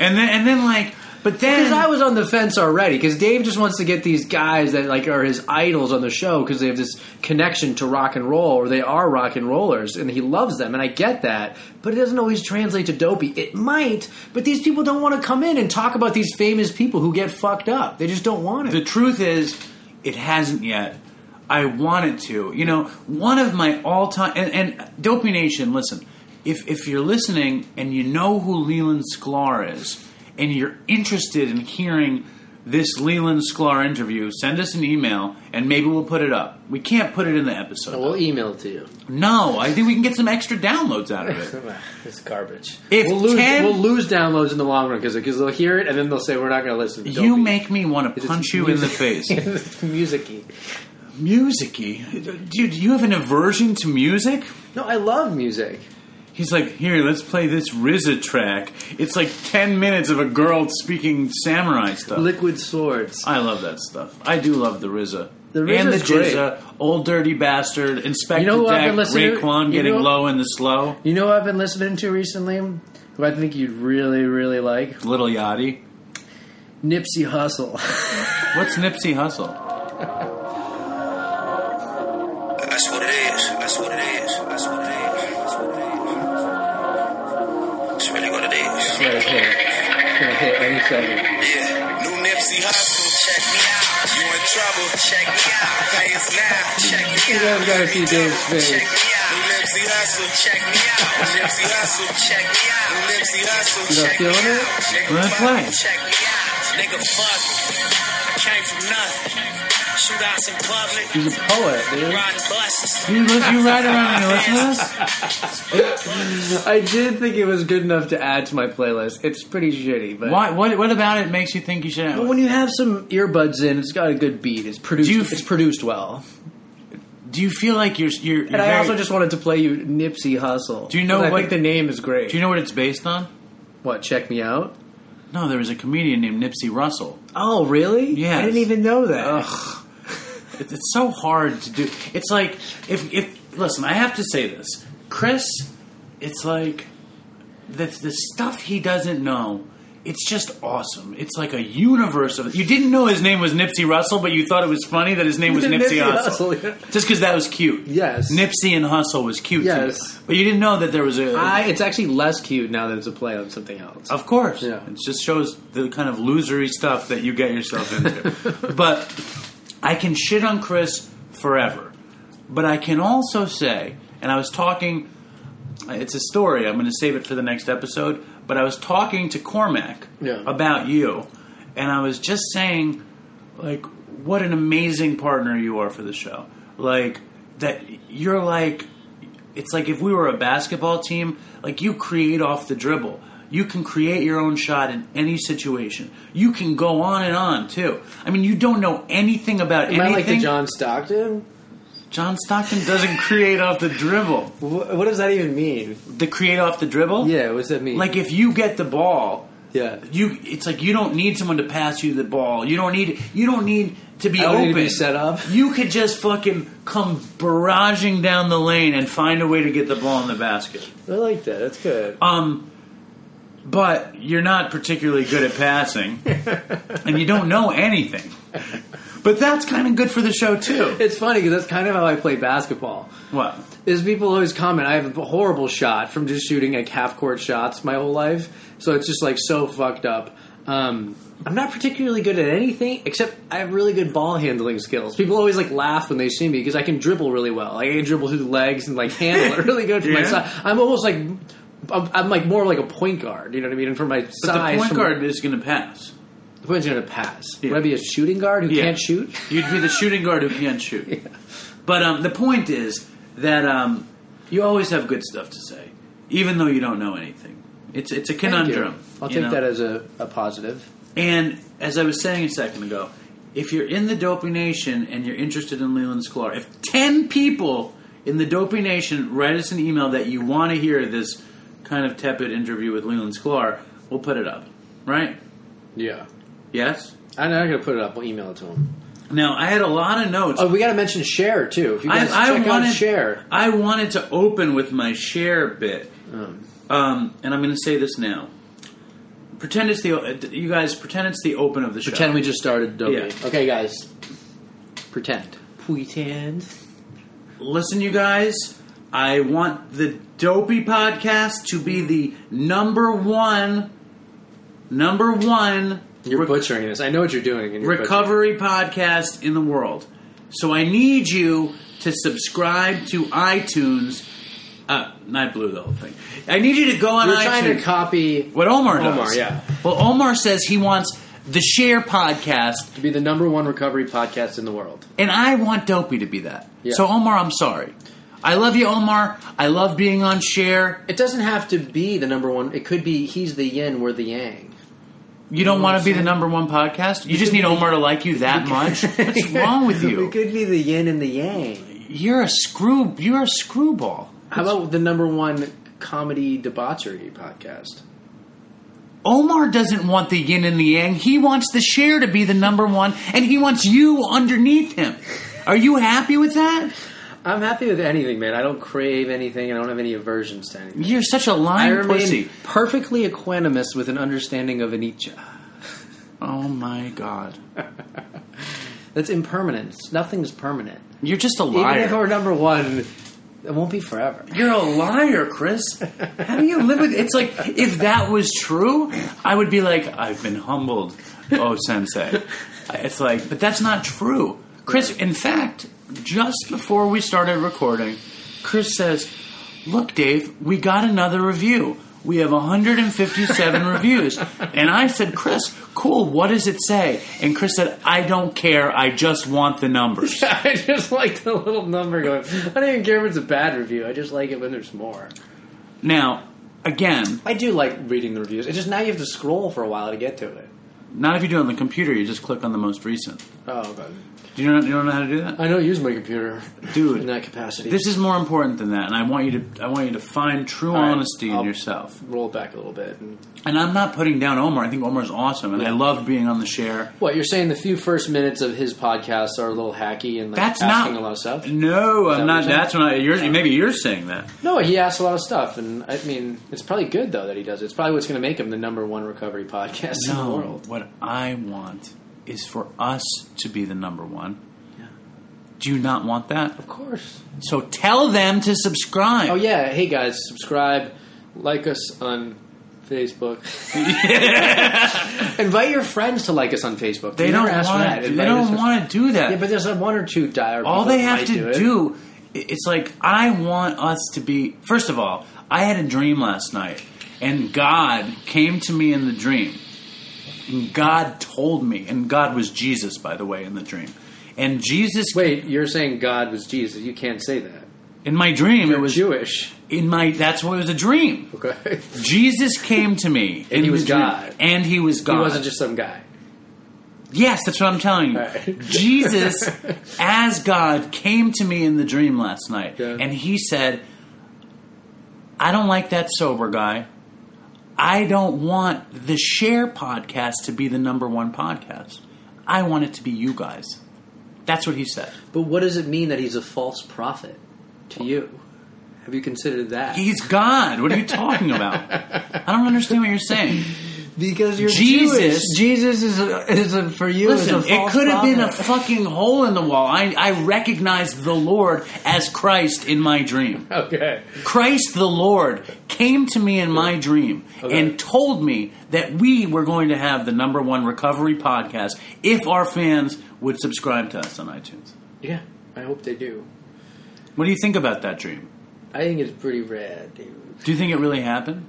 and then and then like, but then Because I was on the fence already. Because Dave just wants to get these guys that like are his idols on the show because they have this connection to rock and roll, or they are rock and rollers, and he loves them, and I get that. But it doesn't always translate to dopey. It might, but these people don't want to come in and talk about these famous people who get fucked up. They just don't want it. The truth is, it hasn't yet. I want it to. You know, one of my all time and, and Dopey Nation. Listen, if if you're listening and you know who Leland Sklar is, and you're interested in hearing this Leland Sklar interview, send us an email and maybe we'll put it up. We can't put it in the episode. we'll email it to you. no, I think we can get some extra downloads out of it. it's garbage. If we'll lose, 10 we'll lose downloads in the long run because they'll hear it and then they'll say we're not going to listen. to You Dopey." make me want to punch you in the face. musicy. Musicy, dude. You have an aversion to music. No, I love music. He's like, here, let's play this RZA track. It's like ten minutes of a girl speaking samurai stuff. Liquid Swords. I love that stuff. I do love the RZA. The and the RZA's great. GZA, Old Dirty Bastard, Inspector You know Deck, to? Raekwon getting know- low in the slow, You know what I've been listening to recently? Who I think you'd really, really like? Little Yachty. Nipsey Hussle. What's Nipsey Hussle? 27. Yeah, new Nipsey Hussle. Check me out. You in trouble? Check me out. Pay us now. Check me out. You guys got a few days Check me out. New Nipsey Hussle. Check me out. New Nipsey Hussle. Check me out. New Nipsey Hussle. Check me out. Nigga, fuck. Check me out. Nigga, fuck. I came from nothing. Shootouts in public. He's a poet, dude. Riding buses. You, you ride around and you listen to this? I did think it was good enough to add to my playlist. It's pretty shitty, but Why, what, what about it makes you think you should have But when you have some earbuds in, it's got a good beat. It's produced. Do you- it's produced well. Do you feel like you're. you're, you're And I very- also just wanted to play you Nipsey Hussle. Do you know 'Cause I what- think the name is great. Do you know what it's based on? what? Check me out. No, there was a comedian named Nipsey Russell. Oh, really? Yes. I didn't even know that. Ugh. It's, it's so hard to do. It's like if if listen, I have to say this, Chris. It's like the the stuff he doesn't know. It's just awesome. It's like a universe of. You didn't know his name was Nipsey Russell, but you thought it was funny that his name was Nipsey, Nipsey Hussle, Hussle, yeah. just because that was cute. Yes. Nipsey and Hussle was cute. Yes. but you didn't know that there was a. I, it's actually less cute now that it's a play on something else. Of course. Yeah. It just shows the kind of losery stuff that you get yourself into. but I can shit on Chris forever. But I can also say, and I was talking, it's a story, I'm going to save it for the next episode, but I was talking to Cormac Yeah. about you, and I was just saying, like, what an amazing partner you are for the show. Like, that you're like, it's like if we were a basketball team, like you create off the dribble. You can create your own shot in any situation. You can go on and on too. I mean, you don't know anything about Am I like the John Stockton? John Stockton doesn't create off the dribble. What, what does that even mean? The create off the dribble. Yeah, what does that mean? Like if you get the ball, yeah. you it's like you don't need someone to pass you the ball. You don't need you don't need to be open. need to be set up. You could just fucking come barraging down the lane and find a way to get the ball in the basket. I like that. That's good. Um, but you're not particularly good at passing, and you don't know anything. But that's kind of good for the show too. It's funny because that's kind of how I play basketball. What? Is people always comment, I have a horrible shot from just shooting like half court shots my whole life, so it's just like so fucked up. Um, I'm not particularly good at anything except I have really good ball handling skills. People always like laugh when they see me because I can dribble really well. Like, I can dribble through the legs and like handle it really good for my Yeah. size. I'm almost like I'm, I'm like more like a point guard. You know what I mean? And for my But size, the point from- guard is going to pass. the point point's going to pass. Yeah. Would I be a shooting guard who Yeah. can't shoot? You'd be the shooting guard who can't shoot. But um, the point is that um, you always have good stuff to say, even though you don't know anything. It's it's a conundrum. I'll take know? that as a, a positive. And as I was saying a second ago, if you're in the Dopey Nation and you're interested in Leland Sklar, if 10 people in the Dopey Nation write us an email that you want to hear this kind of tepid interview with Leland Sklar, we'll put it up. Right? Yeah. Yes? I'm not going to put it up. We'll email it to him. Now, I had a lot of notes. Oh, we got to mention share too. If you guys I, I check wanted out share, I wanted to open with my share bit, um, and I'm going to say this now. Pretend it's the you guys pretend it's the open of the show. pretend we just started Dopey. Yeah. Okay, guys. Pretend. Pretend. Listen, you guys, I want the Dopey podcast to be the number one, number one You're rec- butchering this. I know what you're doing. You're recovery podcast in the world. So I need you to subscribe to iTunes. Uh, I blew the whole thing. I need you to go on butchering. You're iTunes. trying to copy what Omar does. Omar, yeah. Well, Omar says he wants the Share podcast, to be the number one recovery podcast in the world. and I want Dopey to be that. Yeah. So Omar, I'm sorry. I love you, Omar. I love being on Share. It doesn't have to be the number one. It could be he's the yin, we're the yang. You don't want to be the number one podcast? You just need Omar to like you that much? What's wrong with you? could be the yin and the yang. You're a screw. You're a screwball. How about the number one comedy debauchery podcast. Omar doesn't want the yin and the yang. He wants the share to be the number one, and he wants you underneath him. Are you happy with that? I'm happy with anything, man. I don't crave anything. I don't have any aversions to anything. You're such a lying remain pussy. perfectly equanimous with an understanding of Nietzsche. Oh my god. That's impermanence. Nothing's permanent. You're just a Even if liar. we're number one, it won't be forever. You're a liar, Chris. How do you live with it's like if that was true, I would be like, I've been humbled, oh sensei. It's like, but that's not true. Chris, in fact, just before we started recording, Chris says, Look, Dave, we got another review. We have 157 reviews. And I said, Chris, cool, what does it say? And Chris said, I don't care, I just want the numbers. I just like the little number going. I don't even care if it's a bad review. I just like it when there's more. Now, again, I do like reading the reviews. It's just now you have to scroll for a while to get to it. not if you do it on the computer, you just click on the most recent. Oh, okay. Do you know, you don't know how to do that? I don't use my computer Dude, in that capacity. This is more important than that, and I want you to I want you to find true right, honesty in I'll- yourself. roll it back a little bit. And, And I'm not putting down Omar. I think Omar's awesome, and I Yeah. love being on the share. what you're saying? The few first minutes of his podcast are a little hacky and like That's asking not a lot of stuff. No, I'm not. That's when I. You're, maybe you're saying that. No, he asks a lot of stuff, and I mean, it's probably good though that he does it. It's probably what's going to make him the number one recovery podcast in the world. what I want is for us to be the number one. Yeah. Do you not want that? Of course. So tell them to subscribe. Oh yeah, hey guys, subscribe, like us on Facebook. Invite your friends to like us on Facebook. They don't want. that. They don't want to do that. Yeah, but there's a one or two dire. all they have to do, it's like I want us to be. First of all, I had a dream last night, and God came to me in the dream, and God told me, and God was Jesus, by the way, in the dream, and Jesus. Wait, you're saying God was Jesus? You can't say that. in my dream, You're it was Jewish. in my. That's what it was a dream. Okay. Jesus came to me, And he was God. and he was God. He wasn't just some guy. Yes, that's what I'm telling you. Right. Jesus, as God, came to me in the dream last night, Yeah. and he said, I don't like that sober guy. I don't want the Share podcast to be the number one podcast. I want it to be you guys. That's what he said. But what does it mean that he's a false prophet to you? Have you considered that? He's God. What are you talking about? I don't understand what you're saying. because you're Jesus- Jewish. Jesus is a, is a, for you. Listen, is a it could have been a fucking hole in the wall. I, I recognized the Lord as Christ in my dream. okay. Christ the Lord came to me in my dream Okay. and told me that we were going to have the number one recovery podcast if our fans would subscribe to us on iTunes. Yeah, I hope they do. What do you think about that dream? I think it's pretty rad, dude. Do you think it really happened?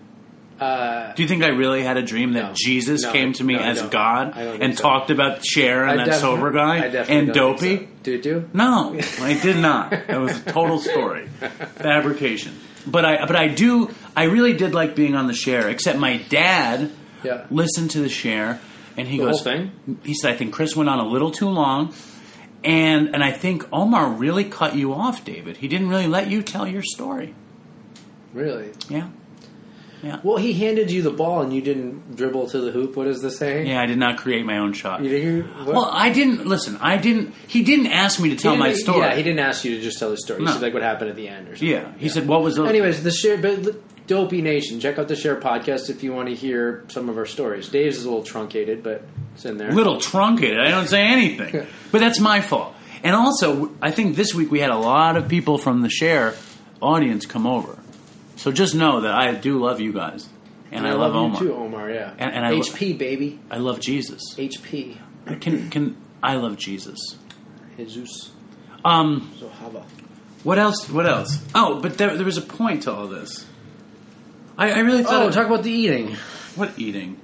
Uh, Do you think I really had a dream that No. Jesus No, came to me no, as. God I don't think and so. talked about Share and I that sober guy and Dopey? so. Did you? No, I did not. It was a total story, fabrication. But I, but I do, I really did like being on the share. Except my dad Yeah. listened to the share, and he The goes? He said, "I think Chris went on a little too long." And and I think Omar really cut you off, David. He didn't really let you tell your story. Really? Yeah, Well, he handed you the ball and you didn't dribble to the hoop. What is the saying? yeah. I did not create my own shot. You didn't. What? Well, I didn't listen. I didn't. He didn't ask me to tell my story. Yeah, he didn't ask you to just tell the story. He No. said like what happened at the end or something. Yeah, he said, "What was the?" Anyways, the share, but the- Dopey Nation, check out the Share podcast if you want to hear some of our stories. Dave's is a little truncated, but it's in there. little truncated. I don't say anything, but that's my fault. And also, I think this week we had a lot of people from the share audience come over. So just know that I do love you guys, and, I, love, you Omar. too, Omar. Yeah, And- and I lo- HP baby, I love Jesus. HP, Can can I love Jesus? Jesus, Um, Zohava. what else? What else? Oh, but there, there was a point to all this. I, I really thought. Oh, talk about the eating. what eating?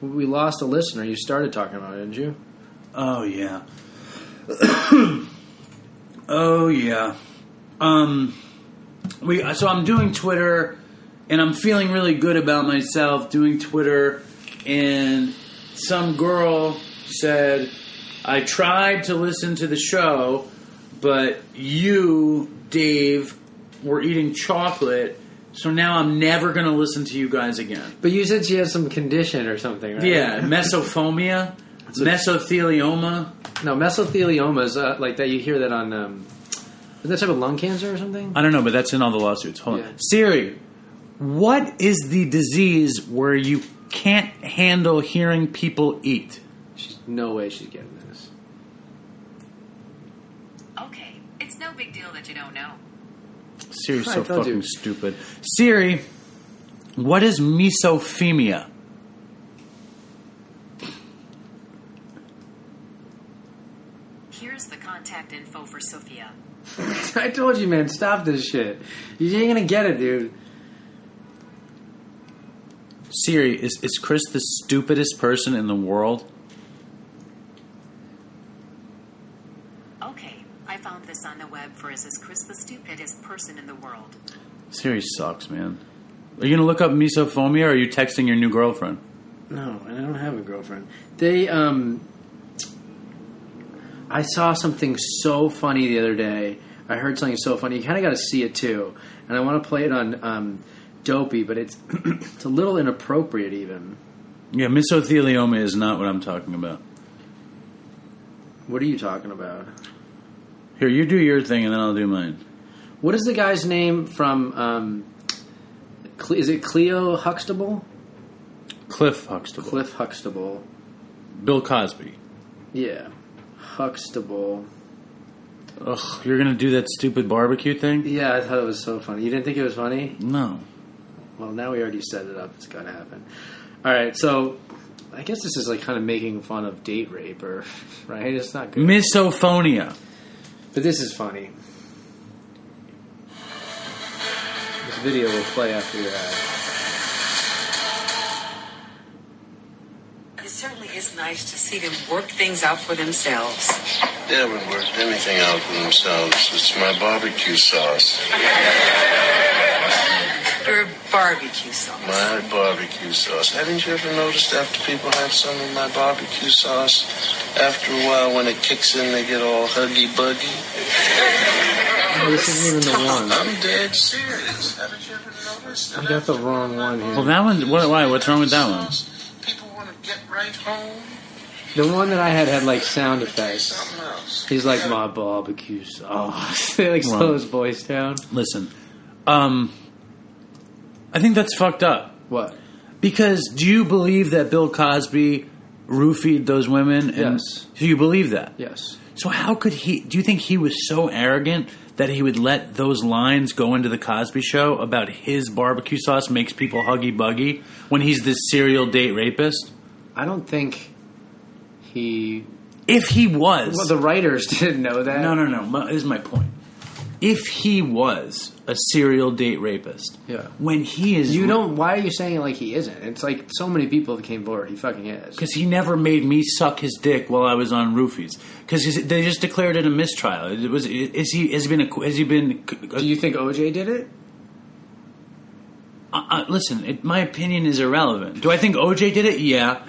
We lost a listener. You started talking about it, didn't you? Oh yeah. oh yeah. Um we so I'm doing Twitter and I'm feeling really good about myself doing Twitter and some girl said I tried to listen to the show but you Dave were eating chocolate So now I'm never going to listen to you guys again. But you said she has some condition or something, right? Yeah, mesophomia, mesothelioma. No, mesothelioma is uh, like that. You hear that on. Um, is that type of lung cancer or something? I don't know, but that's in all the lawsuits. Hold Yeah. on. Siri, what is the disease where you can't handle hearing people eat? She's, no way she's getting this. Okay, it's no big deal that you don't know. Siri's so fucking you. stupid. Siri, what is mesophemia? Here's the contact info for Sophia. I told you, man. Stop this shit. You ain't gonna get it, dude. Siri, is, is Chris the stupidest person in the world? Okay, I found this on the web for is this Chris the stupidest person in the world? Siri sucks, man. Are you gonna look up mesophomia or are you texting your new girlfriend? No, and I don't have a girlfriend. They um I saw something so funny the other day. I heard something so funny. You kind of got to see it too. And I want to play it on um, Dopey, but it's it's a little inappropriate even. Yeah, mesothelioma is not what I'm talking about. What are you talking about? Here, you do your thing and then I'll do mine. What is the guy's name from um Cle- is it Cleo Huxtable? Cliff Huxtable. Cliff Huxtable. Bill Cosby. Yeah. Huxtable. Ugh, you're gonna do that stupid barbecue thing? Yeah, I thought it was so funny. You didn't think it was funny? No. Well, now we already set it up. It's got to happen. All right, so I guess this is like kind of making fun of date rape, or right? It's not good, Misophonia. but this is funny. This video will play after your It certainly is nice to see them work things out for themselves. They haven't worked anything out for themselves. It's my barbecue sauce. Your barbecue sauce. My barbecue sauce. Haven't you ever noticed after people have some of my barbecue sauce, after a while when it kicks in, they get all huggy buggy? Oh, this isn't even the one. I'm dead serious. Haven't you ever noticed? I got the wrong one here. Well, that one. What, why? What's wrong with that one? Right home. The one that I had had like sound effects. Else. He's like my barbecue sauce. they like Well. slow his voice down. Listen, um, I think that's fucked up. What? Because do you believe that Bill Cosby roofied those women? And, Yes. Do you believe that? Yes. So how could he? Do you think he was so arrogant that he would let those lines go into the Cosby Show about his barbecue sauce makes people huggy buggy when he's this serial date rapist? I don't think he. If he was, Well, the writers didn't know that. no, no, no. my- This is my point. If he was a serial date rapist, Yeah. when he is, You don't. Why are you saying it like he isn't? It's like so many people that came forward. He fucking is. because he never made me suck his dick while I was on roofies. Because they just declared it a mistrial. It was. Is he? Has he been? A, has he been? Do you think OJ did it? Uh, uh, listen, it, my opinion is irrelevant. Do I think OJ did it? Yeah.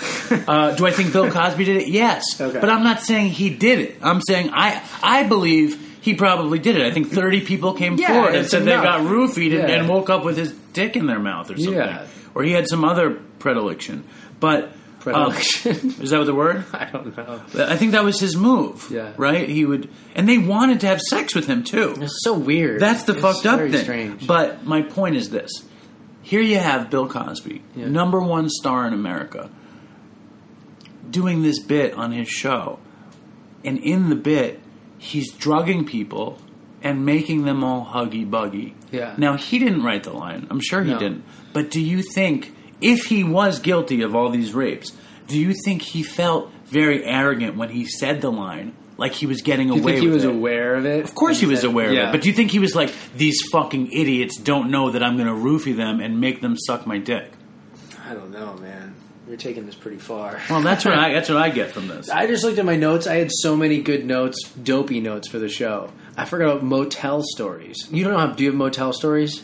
uh, do I think Bill Cosby did it? Yes. Okay. But I'm not saying he did it. I'm saying I I believe he probably did it. I think 30 people came Yeah, forward and said enough. they got roofied and, Yeah. and woke up with his dick in their mouth or something. Yeah. Or he had some other predilection. But uh, Predilection. is that what the word? I don't know. I think that was his move. Yeah. Right? He would, and they wanted to have sex with him too. It's so weird. That's the It's fucked up thing. Strange. But my point is this: here you have Bill Cosby, Yeah. number one star in America, doing this bit on his show, and in the bit, he's drugging people and making them all huggy buggy. Yeah. Now he didn't write the line. I'm sure he No. didn't. But do you think if he was guilty of all these rapes, do you think he felt very arrogant when he said the line, like he was getting do you away think he with was it? aware of it? Of course he was aware of it. But do you think he was like, these fucking idiots don't know that I'm going to roofie them and make them suck my dick? I don't know, man. You're taking this pretty far. Well, that's what I that's what I get from this. I just looked at my notes. I had so many good notes, dopey notes for the show. I forgot about motel stories. You don't know how? Do you have motel stories?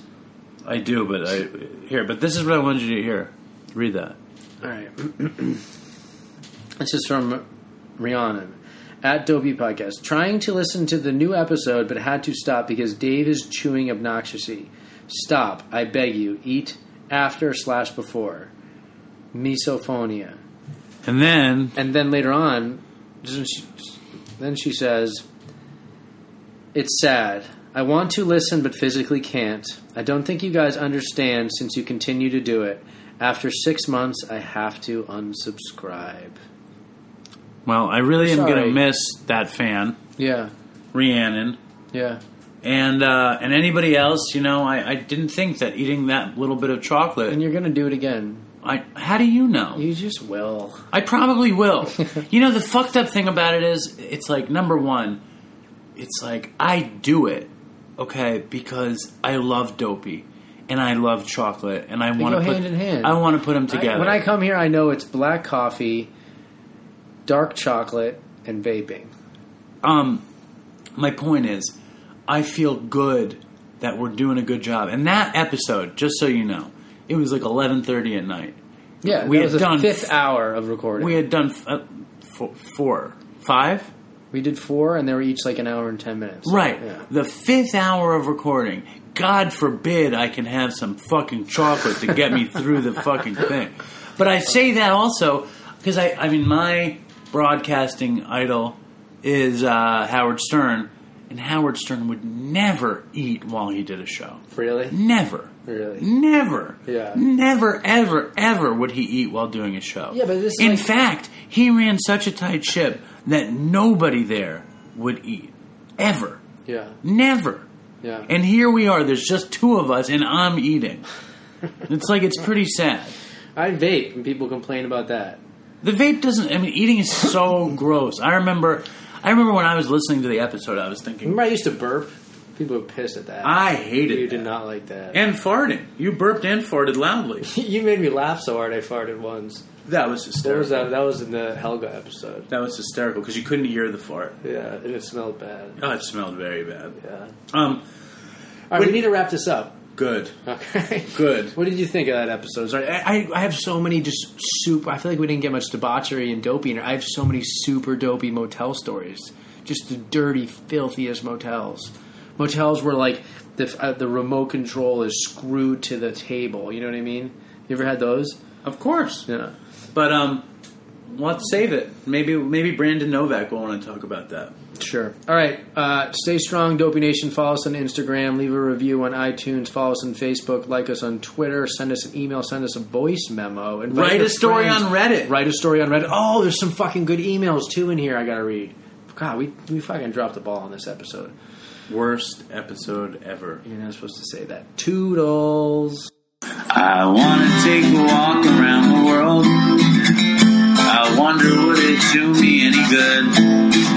I do, but I here. But this is what I wanted you to hear. Read that. All right. this is from Rhiannon at Dopey Podcast. Trying to listen to the new episode, but had to stop because Dave is chewing obnoxiously. Stop. I beg you. Eat after slash before. Misophonia. And then And then later on, then she says, It's sad. I want to listen but physically can't. I don't think you guys understand since you continue to do it. After six months, I have to unsubscribe. Well, I really am Sorry. to miss that fan, Yeah, Rhiannon. yeah. And uh, and anybody else, you know, I, I didn't think that eating that little bit of chocolate. And you're going to do it again. I, how do you know? You just will. I probably will. you know, the fucked up thing about it is, it's like number one, it's like I do it, okay, because I love dopey and I love chocolate and I want go to put hand in hand. I want to put them I- together. when I come here, I know it's black coffee, dark chocolate, and vaping. um, my point is, I feel good that we're doing a good job. And that episode, just so you know, it was like eleven thirty at night. Yeah, We that had was done- fifth hour of recording. We had done uh, four, four, five. We did four, and they were each like an hour and ten minutes. Right. Yeah. The fifth hour of recording. God forbid I can have some fucking chocolate to get me through the fucking thing. But I say that also because I, I mean, my broadcasting idol is uh, Howard Stern, and Howard Stern would never eat while he did a show. Really? Never. Really? Never. Yeah. Never, ever, ever would he eat while doing a show. Yeah, but this is In like- fact, he ran such a tight ship that nobody there would eat. Ever. Yeah. Never. Yeah. And here we are. There's just two of us, and I'm eating. it's like it's pretty sad. I vape, and people complain about that. The vape doesn't. I mean, eating is so gross. I remember. I remember when I was listening to the episode, I was thinking, Remember, I used to burp. People were pissed at that. I hated you that. did not like that. And farting. You burped and farted loudly. you made me laugh so hard I farted once. That was What hysterical. was that? That was in the Helga episode. That was hysterical because you couldn't hear the fart. Yeah, and it smelled bad. Oh, it smelled very bad. Yeah. Um, All right, we need to wrap this up. Good, Okay. good. What did you think of that episode? Sorry, I, I- have so many just super. I feel like we didn't get much debauchery and dopey. in it. I have so many super dopey motel stories. Just the dirty, filthiest motels. Motels where like the uh, the remote control is screwed to the table. You know what I mean? You ever had those? Of course, Yeah. but um, let's save it. Maybe maybe Brandon Novak will want to talk about that. Sure. All right. Uh, stay strong, Dopey Nation. Follow us on Instagram. Leave a review on iTunes. Follow us on Facebook. Like us on Twitter. Send us an email. Send us a voice memo. Invite Write a story friends. on Reddit. Write a story on Reddit. Oh, there's some fucking good emails too in here. I gotta read. God, we we fucking dropped the ball on this episode. Worst episode ever. You're not supposed to say that. Toodles. I wanna take a walk around the world. I wonder would it do me any good?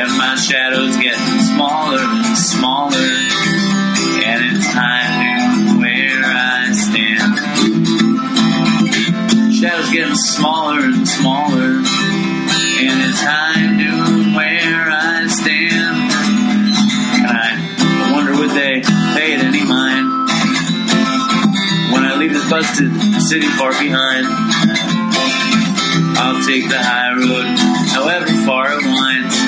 And my shadow's getting smaller and smaller. And it's time to where I stand. Shadow's getting smaller and smaller. And it's time to where I stand. And I wonder would they pay it any mind when I leave this busted city far behind. I'll take the high road, however far it winds,